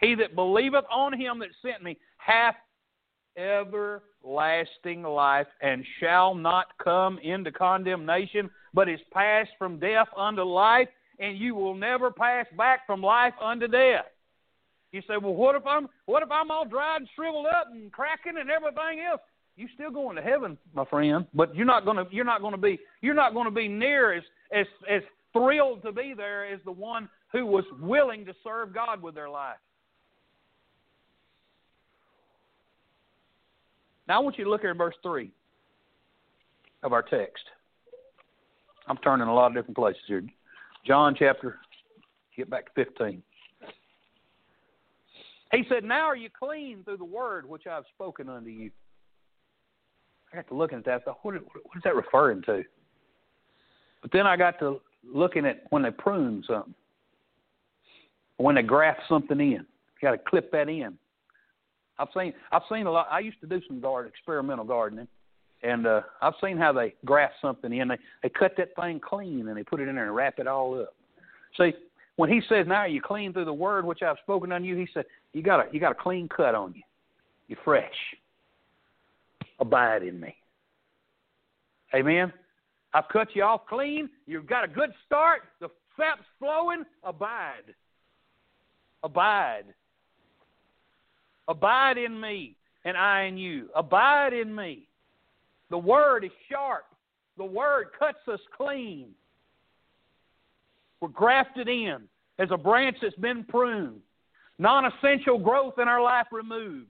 He that believeth on him that sent me hath everlasting life and shall not come into condemnation, but is passed from death unto life, and you will never pass back from life unto death. You say, well, what if I'm what if I'm all dried and shriveled up and cracking and everything else? You're still going to heaven, my friend, but you're not gonna you're not gonna be you're not gonna be near as as as thrilled to be there as the one who was willing to serve God with their life. Now I want you to look here in verse 3 of our text. I'm turning a lot of different places here. John chapter, get back to 15. He said, Now are you clean through the word which I have spoken unto you. I got to looking at that. I thought, what, what is that referring to? But then I got to looking at when they prune something, when they graft something in. You got to clip that in. I've seen I've seen a lot. I used to do some garden experimental gardening, and uh, I've seen how they graft something in. They they cut that thing clean and they put it in there and wrap it all up. See, when he says, "Now you clean through the word which I've spoken unto you," he said, "You got a you got a clean cut on you. You're fresh. Abide in me." Amen. I've cut you off clean. You've got a good start. The sap's flowing. Abide. Abide. Abide in me, and I in you. Abide in me. The word is sharp. The word cuts us clean. We're grafted in as a branch that's been pruned. Non essential growth in our life removed.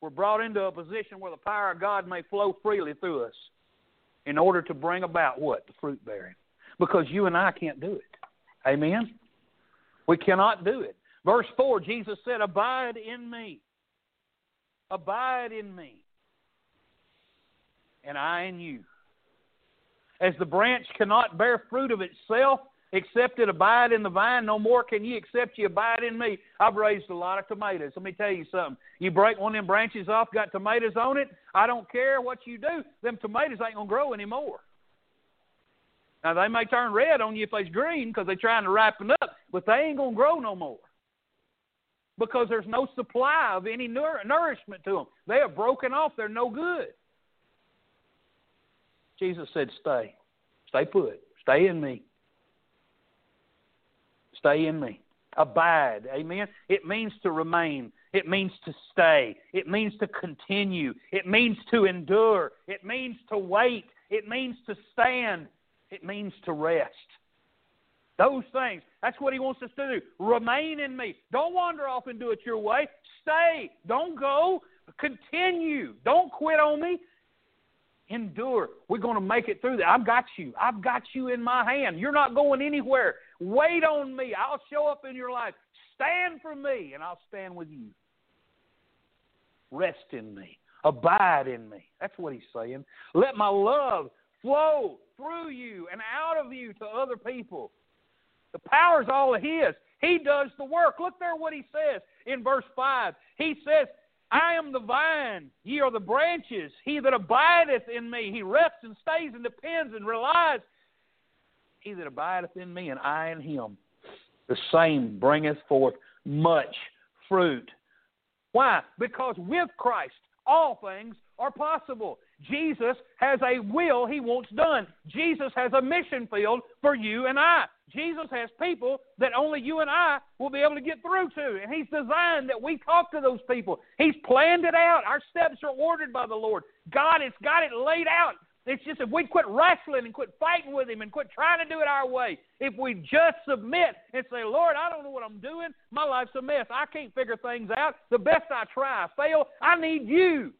We're brought into a position where the power of God may flow freely through us in order to bring about what? The fruit bearing. Because you and I can't do it. Amen? We cannot do it. Verse 4, Jesus said, Abide in me. Abide in me. And I in you. As the branch cannot bear fruit of itself, except it abide in the vine, no more can ye except ye abide in me. I've raised a lot of tomatoes. Let me tell you something. You break one of them branches off, got tomatoes on it, I don't care what you do, them tomatoes ain't going to grow anymore. Now, they may turn red on you if they's green because they're trying to ripen up, but they ain't going to grow no more because there's no supply of any nour- nourishment to them. They are broken off. They're no good. Jesus said, Stay. Stay put. Stay in me. Stay in me. Abide. Amen. It means to remain. It means to stay. It means to continue. It means to endure. It means to wait. It means to stand. It means to rest. Those things. That's what he wants us to do. Remain in me. Don't wander off and do it your way. Stay. Don't go. Continue. Don't quit on me. Endure. We're going to make it through that. I've got you. I've got you in my hand. You're not going anywhere. Wait on me. I'll show up in your life. Stand for me, and I'll stand with you. Rest in me. Abide in me. That's what he's saying. Let my love flow through you and out of you to other people. The power is all of His. He does the work. Look there what He says in verse 5. He says, I am the vine, ye are the branches. He that abideth in me, he rests and stays and depends and relies. He that abideth in me, and I in him, the same bringeth forth much fruit. Why? Because with Christ, all things are possible. Jesus has a will he wants done. Jesus has a mission field for you and I. Jesus has people that only you and I will be able to get through to. And He's designed that we talk to those people. He's planned it out. Our steps are ordered by the Lord. God has got it laid out. It's just if we quit wrestling and quit fighting with Him and quit trying to do it our way, if we just submit and say, Lord, I don't know what I'm doing. My life's a mess. I can't figure things out. The best I try, I fail. I need you.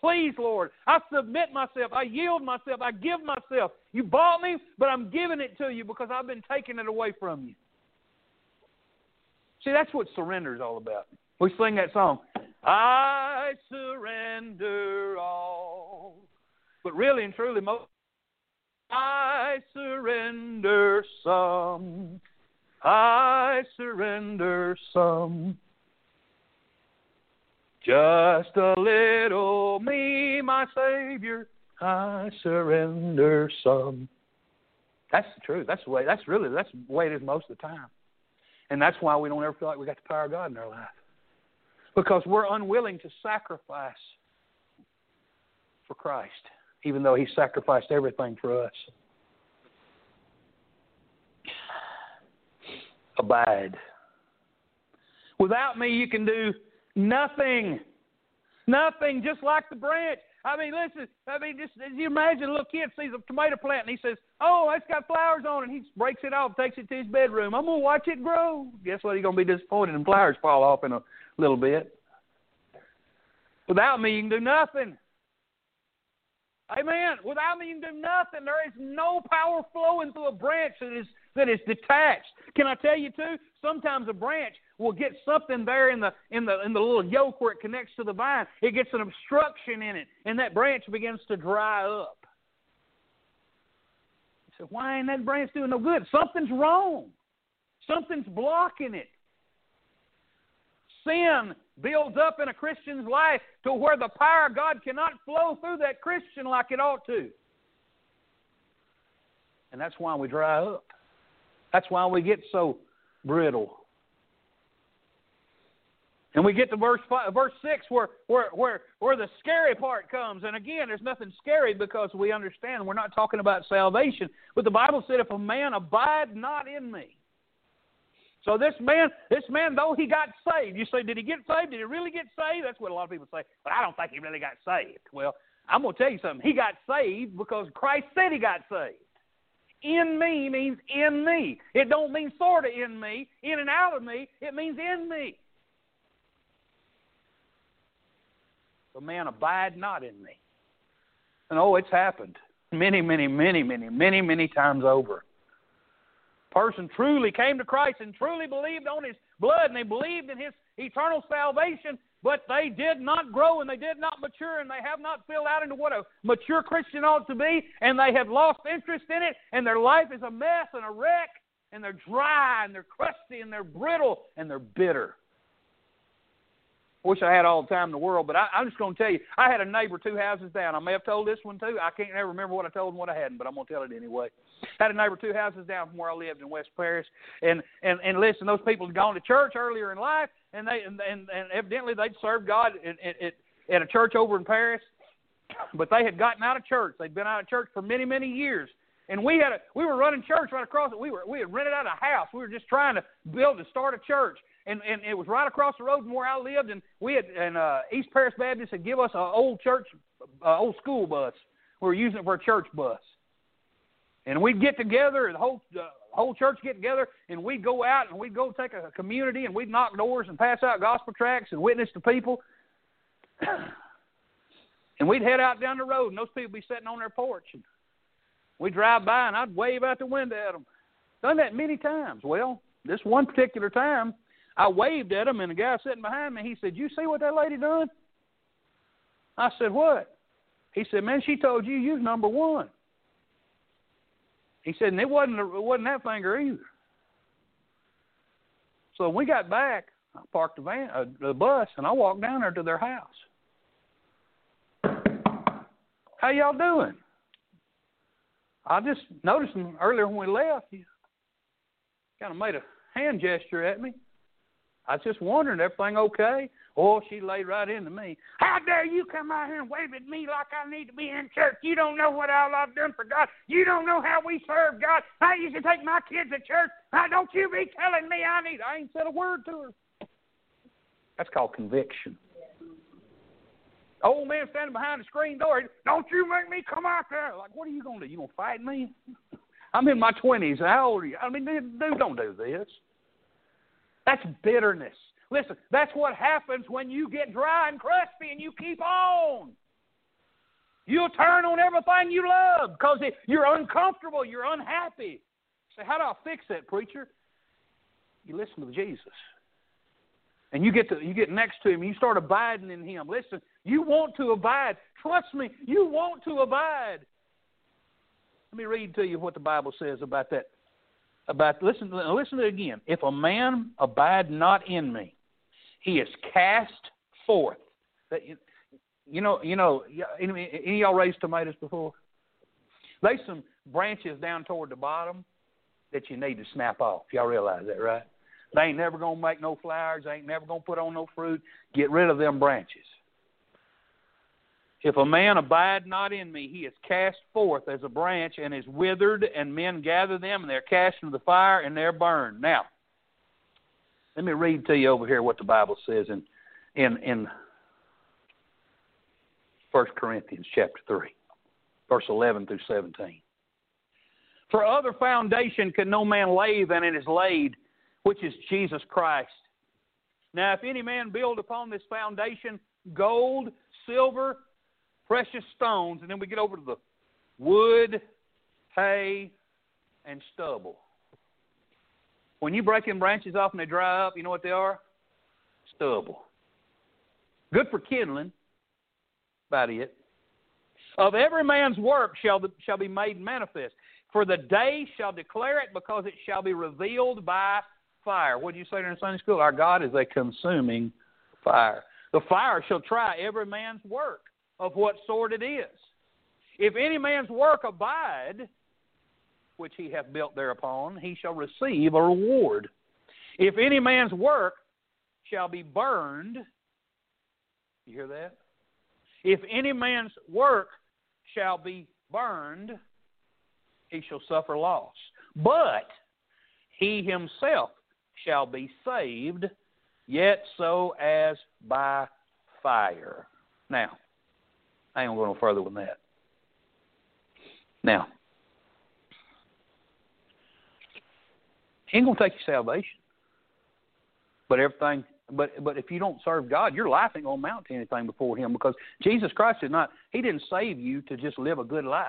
Please, Lord, I submit myself. I yield myself. I give myself. You bought me, but I'm giving it to you because I've been taking it away from you. See, that's what surrender is all about. We sing that song, I surrender all. But really and truly, most I surrender some. I surrender some. Just a little me, my Savior, I surrender some. That's the truth. That's the way. That's really that's the way it is most of the time, and that's why we don't ever feel like we got the power of God in our life, because we're unwilling to sacrifice for Christ, even though He sacrificed everything for us. Abide. Without me, you can do Nothing. Nothing, just like the branch. I mean, listen, I mean, just as you imagine a little kid sees a tomato plant and he says, Oh, it's got flowers on it. He breaks it off, takes it to his bedroom. I'm to watch it grow. Guess what? He's to be disappointed and flowers fall off in a little bit. Without me, you can do nothing. Amen. Without me, you can do nothing. There is no power flowing through a branch that is that is detached. Can I tell you too? Sometimes a branch will get something there in the in the in the little yoke where it connects to the vine. It gets an obstruction in it, and that branch begins to dry up. Say, why ain't that branch doing no good? Something's wrong. Something's blocking it. Sin builds up in a Christian's life to where the power of God cannot flow through that Christian like it ought to. And that's why we dry up. That's why we get so brittle. And we get to verse five, verse six, where, where where where the scary part comes. And again, there's nothing scary because we understand we're not talking about salvation. But the Bible said, "If a man abide not in me." So this man, this man, though he got saved, you say, did he get saved? Did he really get saved? That's what a lot of people say. But I don't think he really got saved. Well, I'm going to tell you something. He got saved because Christ said he got saved. In me means in me. It don't mean sort of in me, in and out of me. It means in me. The man abide not in me. And oh, it's happened many, many, many, many, many, many times over. Person truly came to Christ and truly believed on his blood and they believed in his eternal salvation, but they did not grow and they did not mature and they have not filled out into what a mature Christian ought to be and they have lost interest in it and their life is a mess and a wreck and they're dry and they're crusty and they're brittle and they're bitter. Wish I had all the time in the world, but I, I'm just going to tell you, I had a neighbor two houses down. I may have told this one too. I can't ever remember what I told and what I hadn't, but I'm going to tell it anyway. I had a neighbor two houses down from where I lived in West Paris, and and and listen, those people had gone to church earlier in life, and they and and, and evidently they'd served God at, at at a church over in Paris, but they had gotten out of church. They'd been out of church for many many years, and we had a we were running church right across it. We were we had rented out a house. We were just trying to build to start a church, and and it was right across the road from where I lived. And we had and uh, East Paris Baptist had give us an old church, uh, old school bus. We were using it for a church bus, and we'd get together. The whole uh, whole church get together, and we'd go out and we'd go take a community, and we'd knock doors and pass out gospel tracts and witness to people. and we'd head out down the road, and those people be sitting on their porch, and we'd drive by, and I'd wave out the window at them. Done that many times. Well, this one particular time, I waved at him, and the guy sitting behind me, he said, "You see what that lady done?" I said, "What?" He said, "Man, she told you you're number one." He said, "And it wasn't it wasn't that finger either." So when we got back, I parked the van, uh, the bus, and I walked down there to their house. How y'all doing? I just noticed them earlier when we left. You kind of made a hand gesture at me. I was just wondering, everything okay? Oh, she laid right into me. How dare you come out here and wave at me like I need to be in church? You don't know what all I've done for God. You don't know how we serve God. I used to take my kids to church. Now, don't you be telling me I need. I ain't said a word to her. That's called conviction. Old man standing behind the screen door. Don't you make me come out there. Like, what are you to do? You to fight me? I'm in my 20s. How old are you? I mean, dude, don't do this. That's bitterness. Listen, that's what happens when you get dry and crusty and you keep on. You'll turn on everything you love because you're uncomfortable, you're unhappy. Say, how do I fix that, preacher? You listen to Jesus. And you get to you get next to him, you start abiding in him. Listen, you want to abide. Trust me, you want to abide. Let me read to you what the Bible says about that. About listen, listen to it again. If a man abide not in me, he is cast forth. That you know, you know. Any, any y'all raised tomatoes before? There's some branches down toward the bottom that you need to snap off. Y'all realize that, right? They ain't never gonna make no flowers. They ain't never gonna put on no fruit. Get rid of them branches. If a man abide not in me, he is cast forth as a branch and is withered, and men gather them, and they're cast into the fire, and they're burned. Now, let me read to you over here what the Bible says in in in First Corinthians chapter three, verse eleven through seventeen. For other foundation can no man lay than it is laid, which is Jesus Christ. Now, if any man build upon this foundation gold, silver, precious stones, and then we get over to the wood, hay, and stubble. When you break them branches off and they dry up, you know what they are? Stubble. Good for kindling, about it. Of every man's work shall, the, shall be made manifest. For the day shall declare it because it shall be revealed by fire. What did you say in Sunday school? Our God is a consuming fire. The fire shall try every man's work of what sort it is. If any man's work abide, which he hath built thereupon, he shall receive a reward. If any man's work shall be burned, you hear that? If any man's work shall be burned, he shall suffer loss. But he himself shall be saved, yet so as by fire. Now, I ain't going no further than that. Now, he ain't to take your salvation. But everything, but but if you don't serve God, your life ain't to amount to anything before Him because Jesus Christ did not. He didn't save you to just live a good life.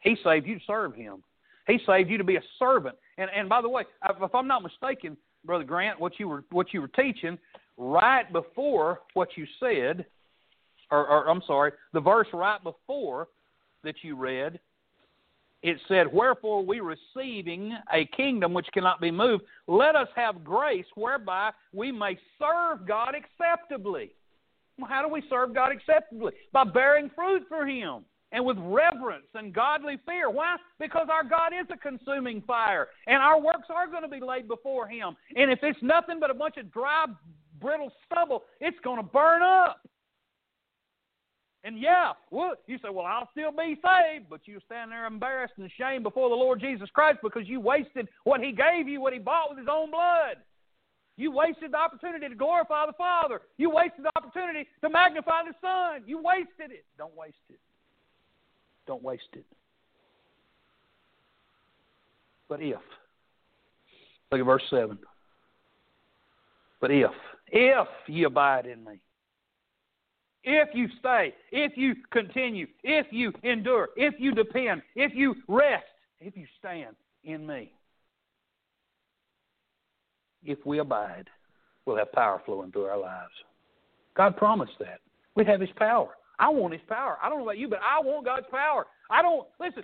He saved you to serve Him. He saved you to be a servant. And and by the way, if I'm not mistaken, Brother Grant, what you were what you were teaching right before what you said or, or I'm sorry, the verse right before that you read, it said, Wherefore we receiving a kingdom which cannot be moved, let us have grace whereby we may serve God acceptably. Well, how do we serve God acceptably? By bearing fruit for Him and with reverence and godly fear. Why? Because our God is a consuming fire, and our works are going to be laid before Him. And if it's nothing but a bunch of dry, brittle stubble, it's going to burn up. And yeah, well, you say, well, I'll still be saved, but you stand there embarrassed and ashamed before the Lord Jesus Christ because you wasted what He gave you, what He bought with His own blood. You wasted the opportunity to glorify the Father. You wasted the opportunity to magnify the Son. You wasted it. Don't waste it. Don't waste it. But if, look at verse 7. But if, if ye abide in me, if you stay, if you continue, if you endure, if you depend, if you rest, if you stand in me. If we abide, we'll have power flowing through our lives. God promised that. We'd have His power. I want His power. I don't know about you, but I want God's power. I don't, listen,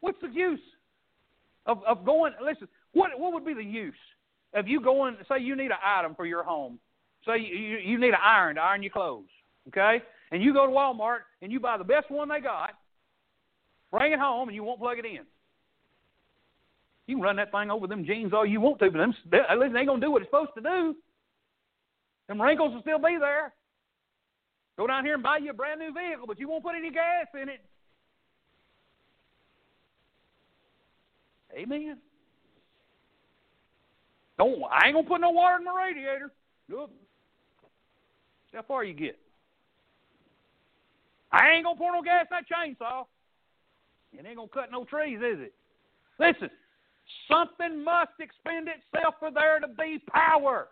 what's the use of, of going, listen, what, what would be the use of you going, say you need an item for your home. Say you, you, you need an iron to iron your clothes okay? And you go to Walmart and you buy the best one they got, bring it home, and you won't plug it in. You can run that thing over them jeans all you want to, but them, they ain't going to do what it's supposed to do. Them wrinkles will still be there. Go down here and buy you a brand new vehicle, but you won't put any gas in it. Amen. Don't I ain't gonna put no water in my radiator. Nope. How far you get? I ain't gonna pour no gas in that chainsaw. It ain't gonna cut no trees, is it? Listen, something must expend itself for there to be power.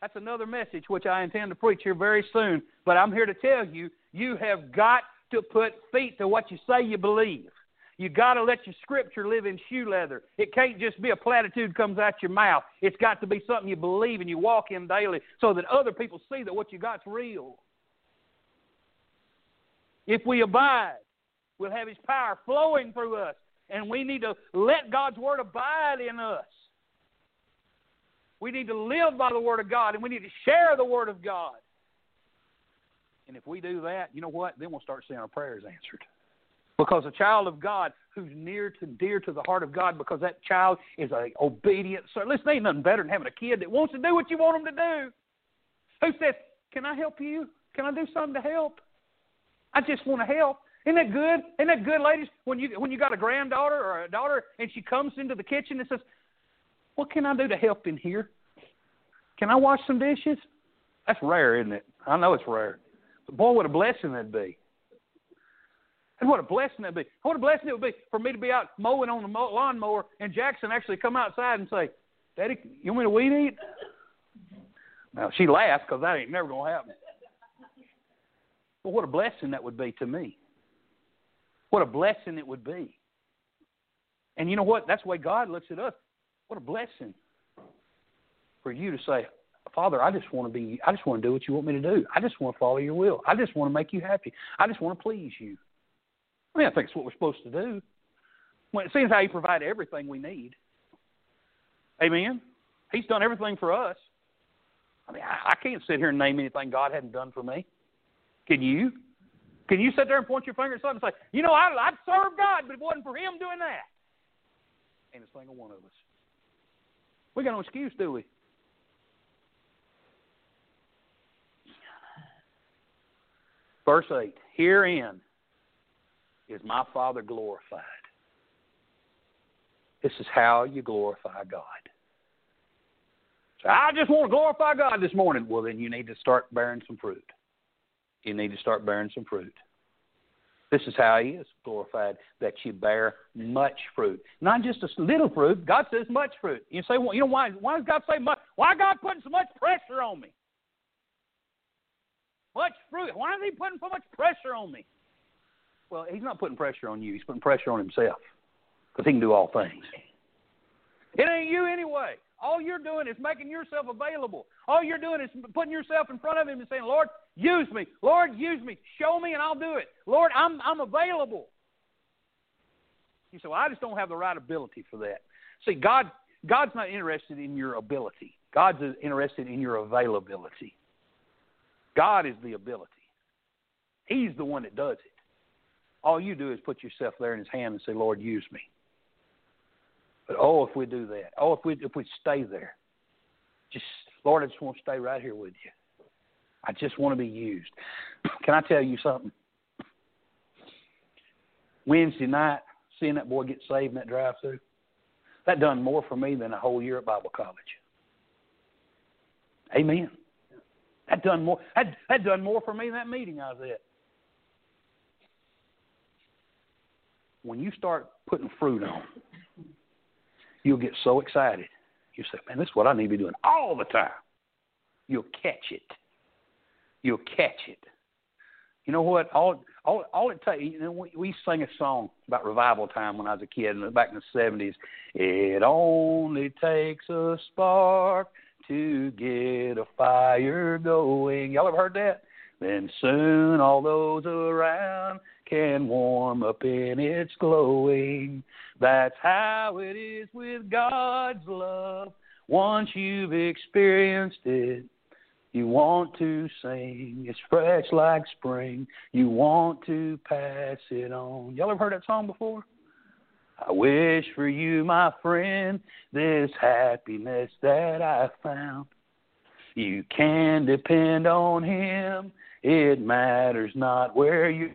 That's another message which I intend to preach here very soon. But I'm here to tell you, you have got to put feet to what you say you believe. You got to let your scripture live in shoe leather. It can't just be a platitude comes out your mouth. It's got to be something you believe and you walk in daily so that other people see that what you got's real. If we abide, we'll have his power flowing through us, and we need to let God's word abide in us. We need to live by the Word of God, and we need to share the Word of God. And if we do that, you know what? Then we'll start seeing our prayers answered. Because a child of God who's near to dear to the heart of God, because that child is a obedient servant. Listen, ain't nothing better than having a kid that wants to do what you want them to do. Who says, "Can I help you? Can I do something to help? I just want to help." Isn't that good? Isn't that good, ladies? When you when you got a granddaughter or a daughter and she comes into the kitchen and says, "What can I do to help in here? Can I wash some dishes?" That's rare, isn't it? I know it's rare. But boy, what a blessing that'd be. And what a blessing that'd be. What a blessing it would be for me to be out mowing on the lawnmower and Jackson actually come outside and say, Daddy, you want me to weed eat? Now, she laughs because that ain't never going to happen. But what a blessing that would be to me. What a blessing it would be. And you know what? That's the way God looks at us. What a blessing for you to say, Father, I just want to be I just want to do what you want me to do. I just want to follow your will. I just want to make you happy. I just want to please you. I mean, I think it's what we're supposed to do. Well, it seems how He provided everything we need. Amen. He's done everything for us. I mean, I, I can't sit here and name anything God hadn't done for me. Can you? Can you sit there and point your finger at something and say, you know, I'd, I'd serve God, but it wasn't for Him doing that, ain't a single one of us. We got no excuse, do we? Verse 8 Herein is my Father glorified. This is how you glorify God. So I just want to glorify God this morning. Well, then you need to start bearing some fruit. You need to start bearing some fruit. This is how He is glorified, that you bear much fruit. Not just a little fruit. God says much fruit. You say, well, you know, why, why does God say much? Why God putting so much pressure on me? Much fruit. Why is He putting so much pressure on me? Well, He's not putting pressure on you. He's putting pressure on Himself because He can do all things. It ain't you anyway. All you're doing is making yourself available. All you're doing is putting yourself in front of Him and saying, Lord, use me. Lord, use me. Show me and I'll do it. Lord, I'm, I'm available. You say, well, I just don't have the right ability for that. See, God, God's not interested in your ability. God's interested in your availability. God is the ability. He's the one that does it. All you do is put yourself there in His hand and say, Lord, use me. Oh, if we do that, oh, if we if we stay there, just Lord, I just want to stay right here with you. I just want to be used. Can I tell you something? Wednesday night, seeing that boy get saved in that drive-through, that done more for me than a whole year at Bible college. Amen. That done more. That that done more for me than that meeting I was at. When you start putting fruit on, you'll get so excited. You say, "Man, this is what I need to be doing all the time." You'll catch it. You'll catch it. You know what? All all all it takes. You know, we, we sang a song about revival time when I was a kid, back in the seventies. It only takes a spark to get a fire going. Y'all ever heard that? Then soon all those around can warm up in its glowing. That's how it is with God's love. Once you've experienced it, you want to sing. It's fresh like spring. You want to pass it on. Y'all ever heard that song before? I wish for you, my friend, this happiness that I found. You can depend on Him. It matters not where you